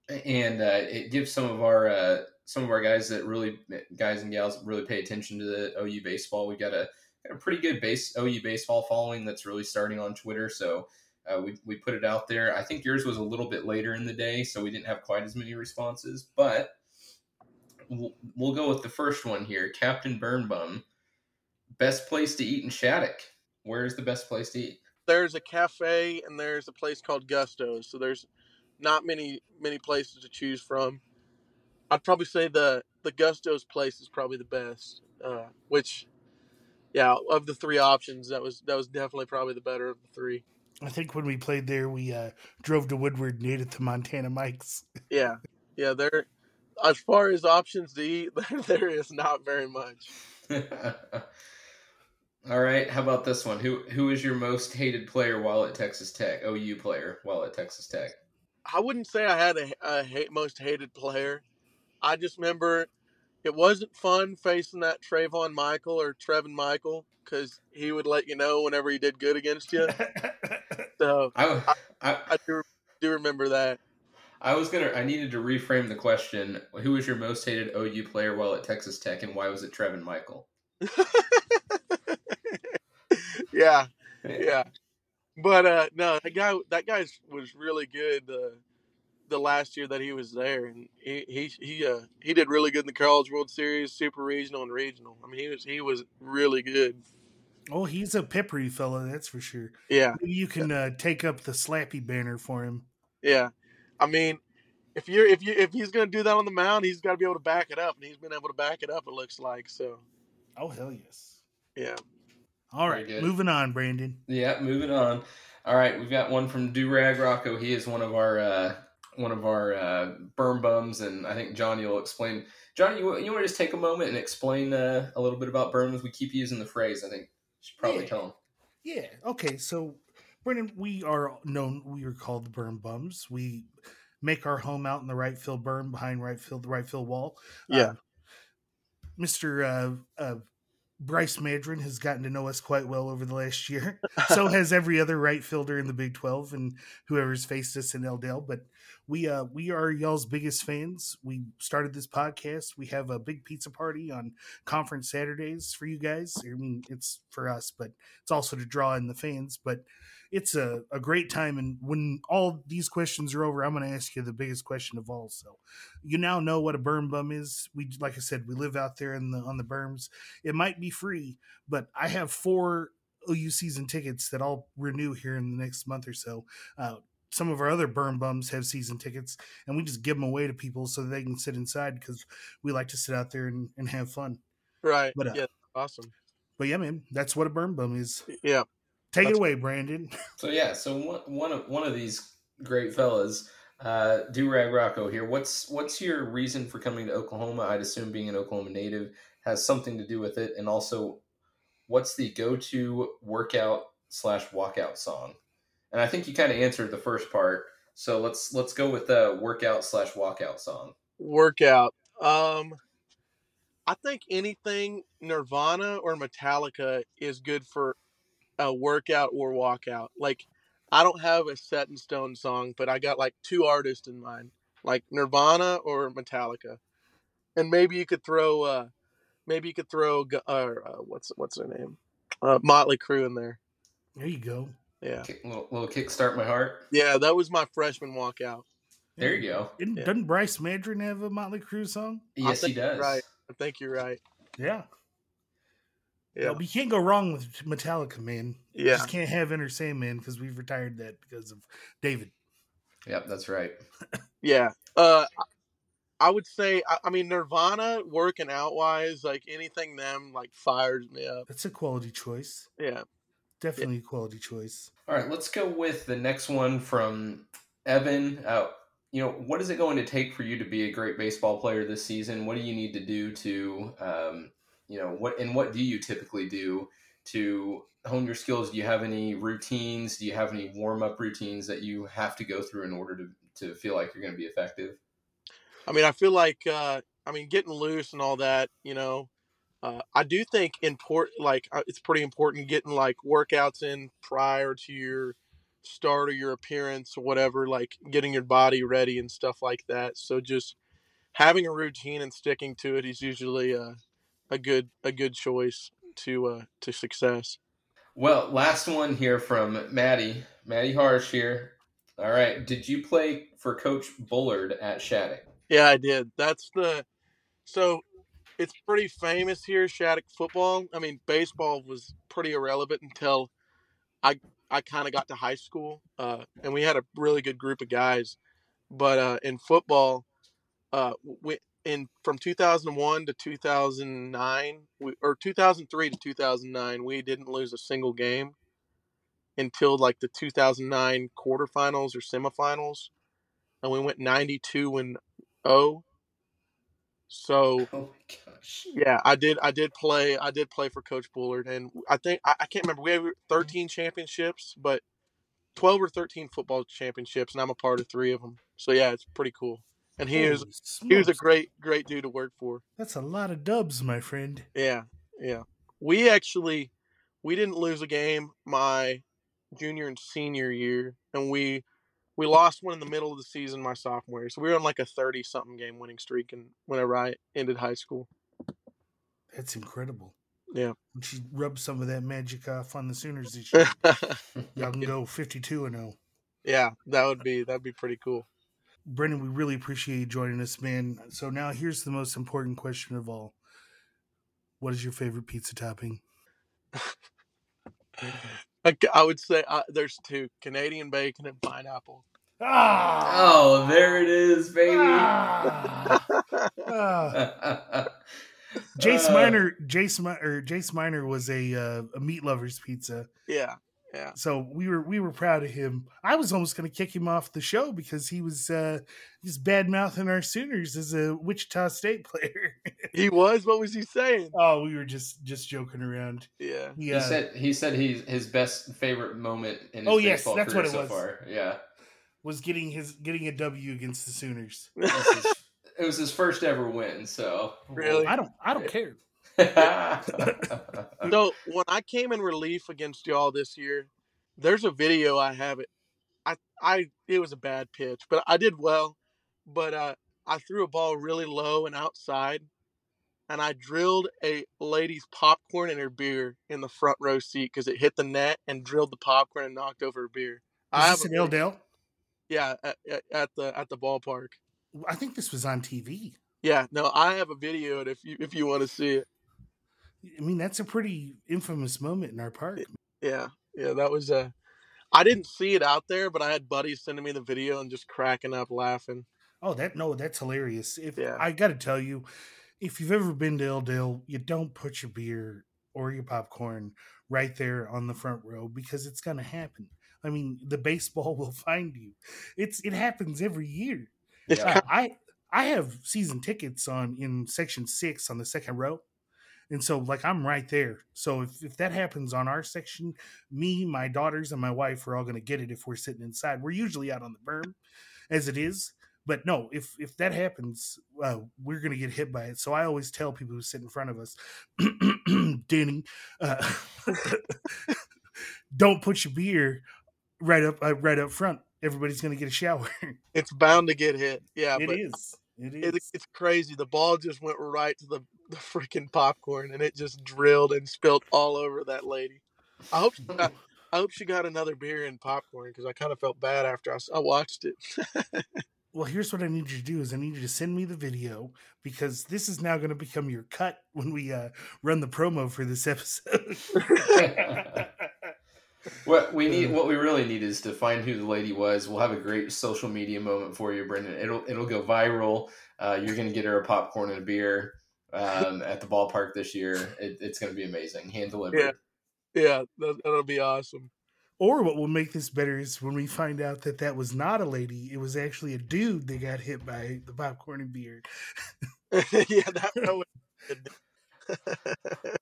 and uh, it gives some of our uh, some of our guys that really guys and gals really pay attention to the OU baseball. We got a a pretty good base OU baseball following that's really starting on Twitter. So. Uh, we, we put it out there. I think yours was a little bit later in the day, so we didn't have quite as many responses. But we'll, we'll go with the first one here. Captain Burnbum. Best place to eat in Shattuck. Where's the best place to eat? There's a cafe and there's a place called Gusto's, so there's not many many places to choose from. I'd probably say the the Gusto's place is probably the best. Uh, which, yeah, of the three options, that was that was definitely probably the better of the three. I think when we played there, we uh, drove to Woodward and ate at the Montana Mikes. Yeah, yeah. There, as far as options to eat, there is not very much. All right. How about this one? Who who is your most hated player while at Texas Tech? OU player while at Texas Tech. I wouldn't say I had a, a hate, most hated player. I just remember it wasn't fun facing that Trayvon Michael or Trevin Michael because he would let you know whenever he did good against you. So I, I I do, do remember that. I was gonna. I needed to reframe the question. Who was your most hated OU player while at Texas Tech, and why was it Trevin Michael? yeah, yeah. But uh no, that guy that guy was really good uh, the last year that he was there, and he he he uh, he did really good in the College World Series, Super Regional, and Regional. I mean, he was he was really good. Oh, he's a peppery fellow, that's for sure. Yeah, Maybe you can uh, take up the Slappy banner for him. yeah. I mean, if you're if you if he's gonna do that on the mound, he's got to be able to back it up, and he's been able to back it up. It looks like so. Oh hell yes! Yeah. All Very right, good. moving on, Brandon. Yeah, moving on. All right, we've got one from Durag Rocco. He is one of our uh, one of our uh, berm bums, and I think John, you'll explain. Johnny, you you want to just take a moment and explain uh, a little bit about berms? We keep using the phrase. I think you should probably Yeah. tell him. Yeah. Okay. So, Brendan, we are known. We are called the Berm Bums. We make our home out in the right field berm behind right field, the right field wall. Yeah. Uh, Mister uh, uh, Bryce Madron has gotten to know us quite well over the last year. so has every other right fielder in the Big Twelve and whoever's faced us in L. Dale. But we uh we are y'all's biggest fans. We started this podcast. We have a big pizza party on conference Saturdays for you guys. I mean, it's for us, but it's also to draw in the fans. But it's a, a great time. And when all these questions are over, I'm going to ask you the biggest question of all. So you now know what a berm bum is. We, like I said, we live out there in the on the berms. It might be free, but I have four OU season tickets that I'll renew here in the next month or so. Uh, some of our other berm bums have season tickets, and we just give them away to people so that they can sit inside because we like to sit out there and, and have fun. Right. But, uh, yeah. Awesome. But yeah, man, that's what a berm bum is. Yeah. Take it That's- away, Brandon. So yeah, so one one of one of these great fellas, uh, Durag Rocco here. What's what's your reason for coming to Oklahoma? I'd assume being an Oklahoma native has something to do with it, and also, what's the go-to workout slash walkout song? And I think you kind of answered the first part. So let's let's go with the workout slash walkout song. Workout. Um, I think anything Nirvana or Metallica is good for a workout or walkout. Like, I don't have a set in stone song, but I got like two artists in mind, like Nirvana or Metallica, and maybe you could throw, uh, maybe you could throw, Gu- uh, uh, what's what's their name, uh, Motley Crue in there. There you go. Yeah, Kick, little, little kickstart my heart. yeah, that was my freshman walkout. There you go. Didn't, Yeah. Doesn't Bryce Madron have a Motley Crue song? Yes, he does. right. I think you're right. Yeah. Yeah, Well, you can't go wrong with Metallica, man. You yeah. just can't have Enter Sandman because we've retired that because of David. Yep, that's right. Yeah. Uh, I would say, I, I mean, Nirvana working out wise, like anything them, like fires me up. That's a quality choice. Yeah. Definitely a quality choice. All right, let's go with the next one from Evan. Uh, you know, what is it going to take for you to be a great baseball player this season? What do you need to do to, um, you know, what and what do you typically do to hone your skills? Do you have any routines? Do you have any warm up routines that you have to go through in order to to feel like you're going to be effective? I mean, I feel like, uh, I mean, getting loose and all that, you know, uh, I do think important, like, uh, it's pretty important getting like workouts in prior to your start or your appearance or whatever, like getting your body ready and stuff like that. So just having a routine and sticking to it is usually a, a good, a good choice to, uh, to success. Well, last one here from Maddie, Maddie Harsh here. All right, did you play for Coach Bullard at Shattuck? Yeah, I did. That's the so it's pretty famous here, Shattuck football. I mean, baseball was pretty irrelevant until I I kind of got to high school, uh, and we had a really good group of guys. But uh, in football, uh, we in from 2001 to 2009, we, or 2003 to 2009, we didn't lose a single game until like the 2009 quarterfinals or semifinals, and we went 92 and 0. So Oh. Yeah, I did. I did play. I did play for Coach Bullard, and I think I, I can't remember. We have 13 championships, but 12 or 13 football championships, and I'm a part of three of them. So yeah, it's pretty cool. And he is Holy he was a great great dude to work for. That's a lot of dubs, my friend. Yeah, yeah. We actually we didn't lose a game my junior and senior year, and we we lost one in the middle of the season my sophomore year. So we were on like a 30 something game winning streak and whenever I ended high school. That's incredible. Yeah. And she rubbed some of that magic off on the Sooners this year. Y'all can go 52 and 0. yeah, that would be that'd be pretty cool. Brendan, we really appreciate you joining us, man. So now here's the most important question of all. What is your favorite pizza topping? I, I would say uh, there's two Canadian bacon and pineapple. Ah! Oh, there it is, baby. Ah! Ah. Jace Uh, Miner, Jace Mi- or Jace Miner was a uh, a meat lovers pizza. Yeah, yeah. So we were we were proud of him. I was almost going to kick him off the show because he was uh, just bad mouthing our Sooners as a Wichita State player. He was. What was he saying? oh, we were just just joking around. Yeah. He Yeah. said he said he's his best favorite moment in his Oh, yes, baseball that's career what it so was. far. Yeah, was getting his getting a W against the Sooners. it was, his, it was his first ever win. So Really? I don't I don't care. So when I came in relief against y'all this year, there's a video I have it. I I it was a bad pitch, but I did well. But uh, I threw a ball really low and outside, and I drilled a lady's popcorn in her beer in the front row seat because it hit the net and drilled the popcorn and knocked over her beer. I Is this have in a L video- Dale? Yeah, at, at, at the at the ballpark. I think this was on TV. Yeah, no, I have a video if you if you want to see it. I mean, that's a pretty infamous moment in our park. Yeah, yeah, that was uh I didn't see it out there, but I had buddies sending me the video and just cracking up laughing. Oh, that no, that's hilarious. If Yeah. I got to tell you, if you've ever been to L. Dale, you don't put your beer or your popcorn right there on the front row because it's going to happen. I mean, the baseball will find you. It's it happens every year. Yeah. I I have season tickets on in section six on the second row. And so like I'm right there. So if, if that happens on our section, me, my daughters, and my wife are all gonna get it if we're sitting inside. We're usually out on the berm as it is. But no, if if that happens, uh, we're gonna get hit by it. So I always tell people who sit in front of us, Danny, uh, don't put your beer right up uh, right up front. Everybody's gonna get a shower. it's bound to get hit. Yeah, It but is. It is. it, it's crazy. The ball just went right to the the freaking popcorn and it just drilled and spilled all over that lady. I hope she got, I hope she got another beer and popcorn because I kind of felt bad after I watched it. Well, here's what I need you to do: is I need you to send me the video because this is now going to become your cut when we uh, run the promo for this episode. What we need, what we really need, is to find who the lady was. We'll have a great social media moment for you, Brendan. It'll it'll go viral. Uh, you're gonna get her a popcorn and a beer um, at the ballpark this year. It, it's gonna be amazing, hand delivered. Yeah. yeah, that, that'll be awesome. or what will make this better is when we find out that that was not a lady; it was actually a dude that got hit by the popcorn and beer. yeah, that, that would be good.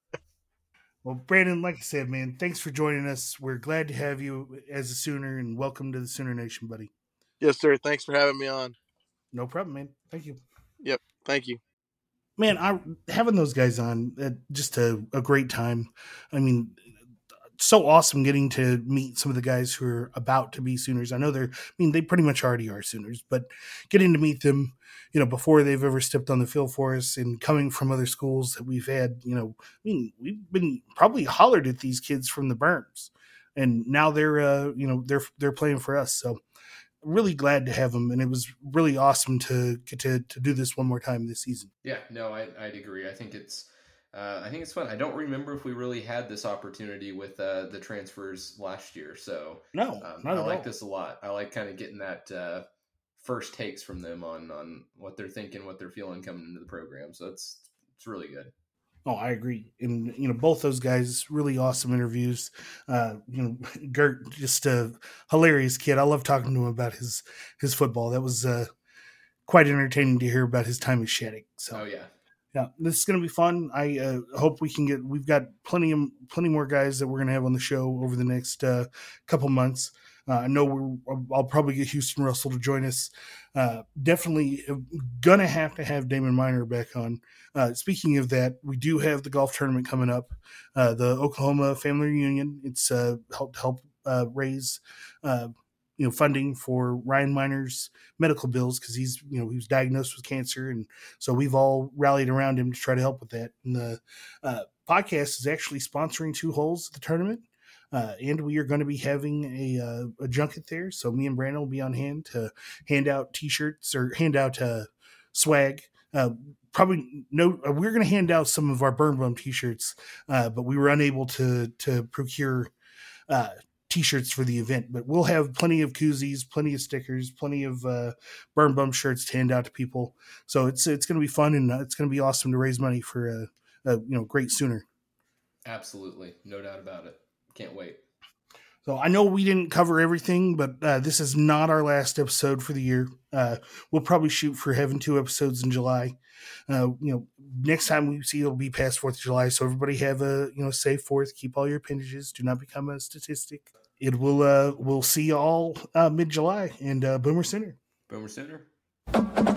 Well, Brandon, like I said, man, thanks for joining us. We're glad to have you as a Sooner, and welcome to the Sooner Nation, buddy. yes, sir. Thanks for having me on. No problem, man. Thank you. Yep. Thank you. man i having those guys on uh, just a, a great time i mean so awesome getting to meet some of the guys who are about to be sooners. I know they're i mean they pretty much already are sooners but getting to meet them you know before they've ever stepped on the field for us and coming from other schools that we've had you know i mean we've been probably hollered at these kids from the berms and now they're uh you know they're they're playing for us. So really glad to have them and it was really awesome to get to, to do this one more time this season. Yeah, no, I, I'd agree. I think it's, uh, I think it's fun. I don't remember if we really had this opportunity with uh, the transfers last year, so no um, I like all. this a lot. I like kind of getting that uh, first takes from them on on what they're thinking, what they're feeling coming into the program. So it's it's really good. Oh, I agree. And you know, both those guys really awesome interviews. Uh, you know, Gert just a hilarious kid. I love talking to him about his his football. That was uh quite entertaining to hear about his time at Shattuck. So Oh yeah, yeah, this is going to be fun. I uh, hope we can get. We've got plenty of plenty more guys that we're going to have on the show over the next uh, couple months. Uh, I know. I'll probably get Houston Russell to join us. Uh, definitely gonna have to have Damon Miner back on. Uh, speaking of that, we do have the golf tournament coming up. Uh, the Oklahoma Family Reunion. It's uh, helped help uh, raise uh, you know funding for Ryan Miner's medical bills because he's you know he was diagnosed with cancer, and so we've all rallied around him to try to help with that. And the uh, podcast is actually sponsoring two holes at the tournament. Uh, and we are going to be having a, uh, a junket there. So me and Brandon will be on hand to hand out T-shirts or hand out uh, swag. Uh, probably no, uh, we're going to hand out some of our Berm Bum T-shirts, but we were unable to to procure T-shirts for the event. But we'll have plenty of koozies, plenty of stickers, plenty of uh, Berm Bum shirts to hand out to people. So it's it's going to be fun and uh, it's going to be awesome to raise money for a, a you know great Sooner. Absolutely, no doubt about it. Can't wait. So I know we didn't cover everything, but uh, this is not our last episode for the year. Uh, we'll probably shoot for having two episodes in July. Uh, you know, next time we see it'll be past Fourth of July. So everybody have a you know safe Fourth. Keep all your appendages. Do not become a statistic. It will. Uh, we'll see y'all uh, mid July and uh, Boomer Sooner. Boomer Sooner.